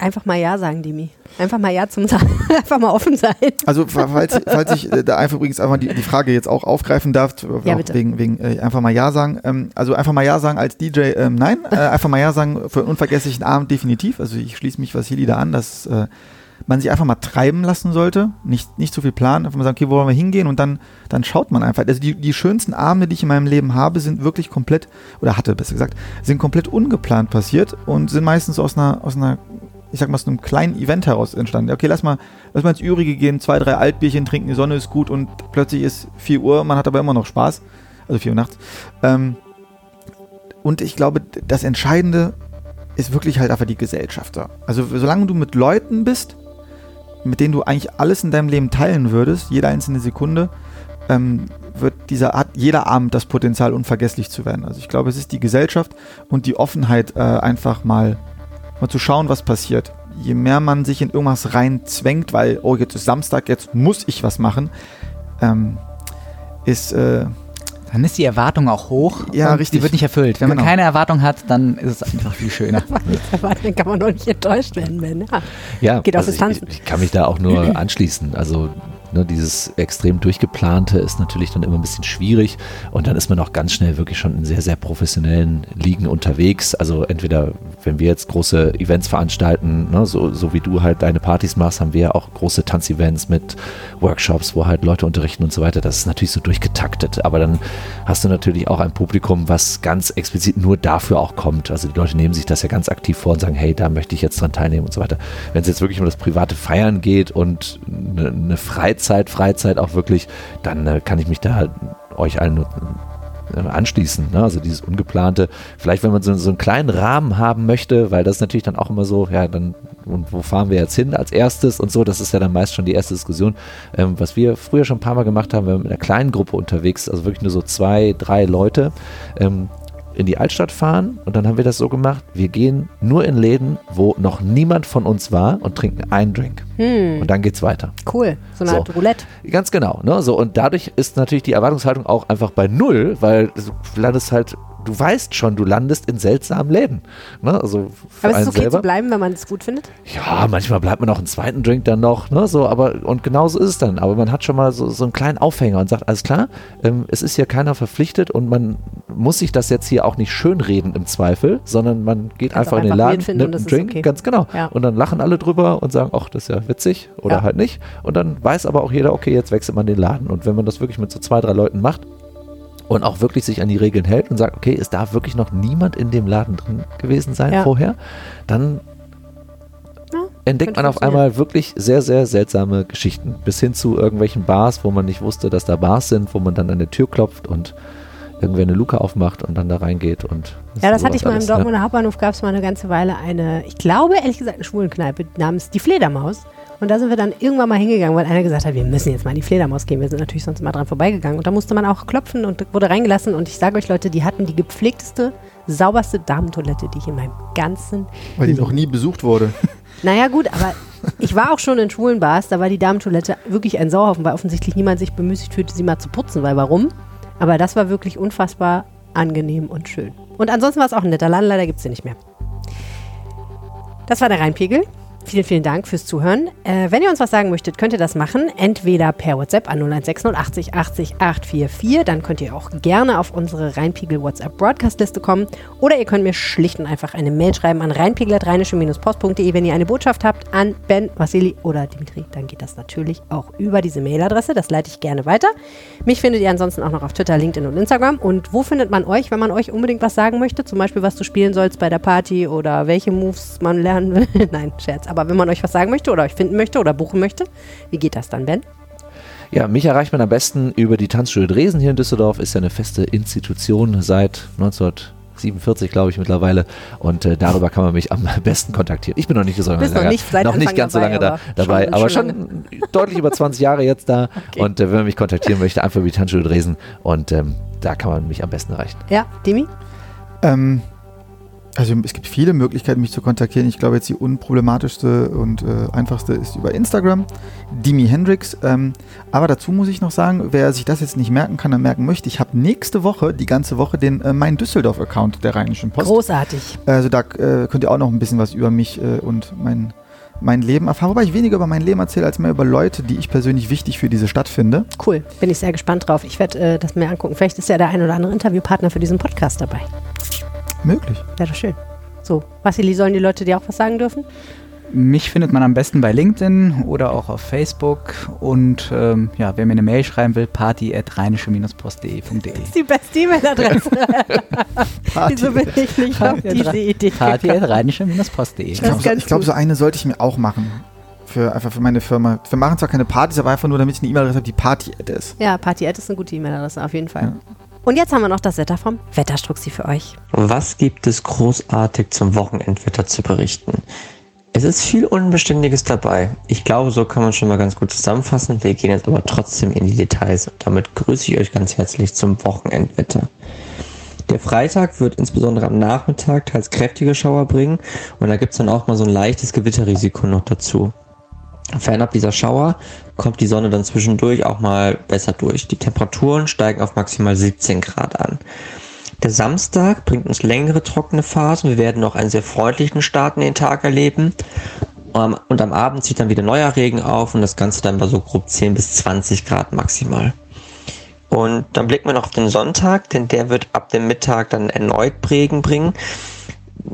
einfach mal Ja sagen, Dimi. Einfach mal Ja zum Sagen. Einfach mal offen sein. Also fa- falls, falls ich äh, da einfach übrigens einfach die, die Frage jetzt auch aufgreifen darf, Ja, wegen, wegen äh, einfach mal Ja sagen. Ähm, also einfach mal Ja sagen als DJ, ähm, nein, äh, einfach mal Ja sagen für einen unvergesslichen Abend definitiv. Also ich schließe mich Vassili da an, dass äh, man sich einfach mal treiben lassen sollte, nicht, nicht zu viel planen, einfach mal sagen, okay, wo wollen wir hingehen und dann, dann schaut man einfach. Also die, die schönsten Abende, die ich in meinem Leben habe, sind wirklich komplett, oder hatte besser gesagt, sind komplett ungeplant passiert und sind meistens aus einer, aus einer ich sag mal, aus einem kleinen Event heraus entstanden. Okay, lass mal, lass mal ins Übrige gehen, zwei, drei Altbierchen trinken, die Sonne ist gut und plötzlich ist 4 Uhr, man hat aber immer noch Spaß. Also 4 Uhr nachts. Ähm, und ich glaube, das Entscheidende ist wirklich halt einfach die Gesellschaft. Also solange du mit Leuten bist, mit denen du eigentlich alles in deinem Leben teilen würdest, jede einzelne Sekunde, ähm, wird dieser hat jeder Abend das Potenzial, unvergesslich zu werden. Also ich glaube, es ist die Gesellschaft und die Offenheit, äh, einfach mal, mal zu schauen, was passiert. Je mehr man sich in irgendwas reinzwängt, weil, oh, jetzt ist Samstag, jetzt muss ich was machen, ähm, ist, äh, Dann ist die Erwartung auch hoch Ja, und richtig. die wird nicht erfüllt. Wenn man Genau. keine Erwartung hat, dann ist es einfach viel schöner. Dann kann man doch nicht enttäuscht werden, Ben. Ja. Ja, Geht auf also ich, Distanzen. ich, ich kann mich da auch nur anschließen. Also ne, dieses extrem durchgeplante ist natürlich dann immer ein bisschen schwierig und dann ist man auch ganz schnell wirklich schon in sehr, sehr professionellen Ligen unterwegs. Also entweder, wenn wir jetzt große Events veranstalten, ne, so, so wie du halt deine Partys machst, haben wir auch große Tanzevents mit Workshops, wo halt Leute unterrichten und so weiter. Das ist natürlich so durchgetaktet, aber dann hast du natürlich auch ein Publikum, was ganz explizit nur dafür auch kommt. Also die Leute nehmen sich das ja ganz aktiv vor und sagen, hey, da möchte ich jetzt dran teilnehmen und so weiter. Wenn es jetzt wirklich um das private Feiern geht und eine, eine Freizeit, Freizeit auch wirklich, dann äh, kann ich mich da euch allen nur äh, anschließen. Ne? Also dieses ungeplante, vielleicht wenn man so, so einen kleinen Rahmen haben möchte, weil das natürlich dann auch immer so, ja, dann, und wo fahren wir jetzt hin als erstes und so, das ist ja dann meist schon die erste Diskussion. Ähm, was wir früher schon ein paar Mal gemacht haben, wenn wir mit einer kleinen Gruppe unterwegs, also wirklich nur so zwei, drei Leute, ähm, in die Altstadt fahren und dann haben wir das so gemacht, wir gehen nur in Läden, wo noch niemand von uns war und trinken einen Drink. Und dann geht's weiter. Cool. So eine So. Art Roulette. Ganz genau. Ne? So, und dadurch ist natürlich die Erwartungshaltung auch einfach bei null, weil du landest halt, du weißt schon, du landest in seltsamen Läden. Ne? Also Aber es ist okay selber. zu bleiben, wenn man es gut findet. Ja, manchmal bleibt man auch einen zweiten Drink dann noch, ne, so, aber, und genauso ist es dann. Aber man hat schon mal so, so einen kleinen Aufhänger und sagt, alles klar, ähm, es ist hier keiner verpflichtet und man muss sich das jetzt hier auch nicht schönreden im Zweifel, sondern man geht einfach auch in den einfach Laden, nimmt einen Drink, okay. ganz genau. Ja. Und dann lachen alle drüber und sagen, ach, das ist ja witzig oder Ja. halt nicht. Und dann weiß aber auch jeder, okay, jetzt wechselt man den Laden. Und wenn man das wirklich mit so zwei, drei Leuten macht, und auch wirklich sich an die Regeln hält und sagt, okay, es darf wirklich noch niemand in dem Laden drin gewesen sein Ja. vorher, dann Ja, entdeckt man auf einmal wirklich sehr, sehr seltsame Geschichten. Bis hin zu irgendwelchen Bars, wo man nicht wusste, dass da Bars sind, wo man dann an der Tür klopft und irgendwer eine Luke aufmacht und dann da reingeht. Und Ja, das hatte ich mal im Dortmunder Hauptbahnhof, gab es mal eine ganze Weile eine, ich glaube ehrlich gesagt eine Schwulenkneipe namens Die Fledermaus. Und da sind wir dann irgendwann mal hingegangen, weil einer gesagt hat, wir müssen jetzt mal in die Fledermaus gehen. Wir sind natürlich sonst immer dran vorbeigegangen. Und da musste man auch klopfen und wurde reingelassen. Und ich sage euch Leute, die hatten die gepflegteste, sauberste Damentoilette, die ich in meinem ganzen weil die noch nie besucht wurde. naja, gut, aber ich war auch schon in schwulen Bars, da war die Damentoilette wirklich ein Sauhaufen, weil offensichtlich niemand sich bemüßigt fühlte, sie mal zu putzen, weil warum? Aber das war wirklich unfassbar angenehm und schön. Und ansonsten war es auch ein netter Laden, leider gibt es den nicht mehr. Das war der Rheinpegel. Vielen, vielen Dank fürs Zuhören. Äh, wenn ihr uns was sagen möchtet, könnt ihr das machen. Entweder per WhatsApp an 0160 80 80 844. Dann könnt ihr auch gerne auf unsere Rheinpegel WhatsApp Broadcast-Liste kommen. Oder ihr könnt mir schlicht und einfach eine Mail schreiben an rheinpegel.rheinische-post.de. Wenn ihr eine Botschaft habt an Ben, Vasili oder Dimitri, dann geht das natürlich auch über diese Mailadresse. Das leite ich gerne weiter. Mich findet ihr ansonsten auch noch auf Twitter, LinkedIn und Instagram. Und wo findet man euch, wenn man euch unbedingt was sagen möchte? Zum Beispiel, was du spielen sollst bei der Party oder welche Moves man lernen will? Nein, Scherz. Aber wenn man euch was sagen möchte oder euch finden möchte oder buchen möchte, wie geht das dann, Ben? Ja, mich erreicht man am besten über die Tanzschule Dresden hier in Düsseldorf. Ist ja eine feste Institution seit 1947, glaube ich, mittlerweile. Und äh, darüber kann man mich am besten kontaktieren. Ich bin noch nicht so lange, Bist noch nicht noch nicht ganz dabei, so lange da, aber dabei, schon- aber schon schon deutlich über 20 Jahre jetzt da. Und äh, wenn man mich kontaktieren möchte, einfach über die Tanzschule Dresden. Und ähm, da kann man mich am besten erreichen. Ja, Demi? Ähm, Also es gibt viele Möglichkeiten, mich zu kontaktieren. Ich glaube jetzt die unproblematischste und äh, einfachste ist über Instagram, Dimi Hendrix. Ähm, aber dazu muss ich noch sagen, wer sich das jetzt nicht merken kann, dann merken möchte, ich habe nächste Woche, die ganze Woche, den äh, Mein Düsseldorf-Account der Rheinischen Post. Großartig. Also da äh, könnt ihr auch noch ein bisschen was über mich äh, und mein, mein Leben erfahren. Wobei ich weniger über mein Leben erzähle, als mehr über Leute, die ich persönlich wichtig für diese Stadt finde. Cool. Bin ich sehr gespannt drauf. Ich werde äh, das mir angucken. Vielleicht ist ja der ein oder andere Interviewpartner für diesen Podcast dabei. Möglich. Wäre doch schön. So, Vassili, sollen die Leute dir auch was sagen dürfen? Mich findet man am besten bei LinkedIn oder auch auf Facebook. Und ähm, ja, wer mir eine Mail schreiben will, party.rheinische-post.de. Das ist die beste E-Mail-Adresse. Wieso bin ich nicht auf diese Idee Party.rheinische-post.de. Ich glaube, so, ich glaub, so eine sollte ich mir auch machen. Für, einfach für meine Firma. Wir machen zwar keine Partys, aber einfach nur, damit ich eine E-Mail-Adresse habe, die Party-Ad ist. Ja, Party-Ad ist eine gute E-Mail-Adresse, auf jeden Fall. Ja. Und jetzt haben wir noch das Wetter vom Wetterstruxi für euch. Was gibt es großartig zum Wochenendwetter zu berichten? Es ist viel Unbeständiges dabei. Ich glaube, so kann man schon mal ganz gut zusammenfassen. Wir gehen jetzt aber trotzdem in die Details. Und damit grüße ich euch ganz herzlich zum Wochenendwetter. Der Freitag wird insbesondere am Nachmittag teils kräftige Schauer bringen und da gibt es dann auch mal so ein leichtes Gewitterrisiko noch dazu. Fernab dieser Schauer kommt die Sonne dann zwischendurch auch mal besser durch. Die Temperaturen steigen auf maximal 17 Grad an. Der Samstag bringt uns längere trockene Phasen. Wir werden noch einen sehr freundlichen Start in den Tag erleben. Und am Abend zieht dann wieder neuer Regen auf und das Ganze dann bei so grob 10 bis 20 Grad maximal. Und dann blicken wir noch auf den Sonntag, denn der wird ab dem Mittag dann erneut Regen bringen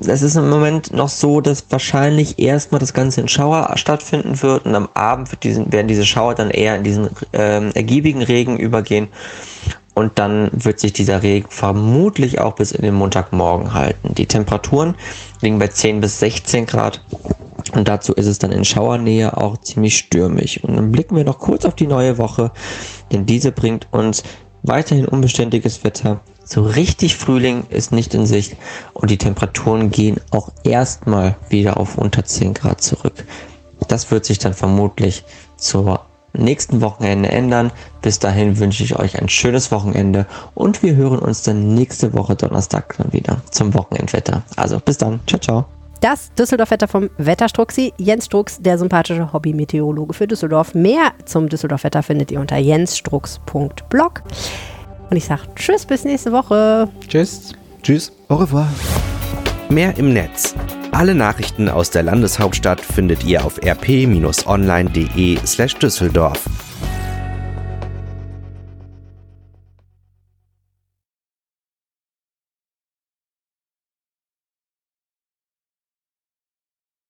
es ist im Moment noch so, dass wahrscheinlich erstmal das Ganze in Schauer stattfinden wird und am Abend diesen, werden diese Schauer dann eher in diesen ähm, ergiebigen Regen übergehen und dann wird sich dieser Regen vermutlich auch bis in den Montagmorgen halten. Die Temperaturen liegen bei 10 bis 16 Grad und dazu ist es dann in Schauernähe auch ziemlich stürmisch. Und dann blicken wir noch kurz auf die neue Woche, denn diese bringt uns weiterhin unbeständiges Wetter so richtig Frühling ist nicht in Sicht und die Temperaturen gehen auch erstmal wieder auf unter 10 Grad zurück. Das wird sich dann vermutlich zur nächsten Wochenende ändern. Bis dahin wünsche ich euch ein schönes Wochenende und wir hören uns dann nächste Woche Donnerstag dann wieder zum Wochenendwetter. Also bis dann. Ciao, ciao. Das Düsseldorf-Wetter vom Wetterstruxi. Jens Strux, der sympathische Hobby-Meteorologe für Düsseldorf. Mehr zum Düsseldorf-Wetter findet ihr unter jensstrux.blog. Und ich sage Tschüss, bis nächste Woche. Tschüss. Tschüss. Au revoir. Mehr im Netz. Alle Nachrichten aus der Landeshauptstadt findet ihr auf rp-online.de slash Düsseldorf.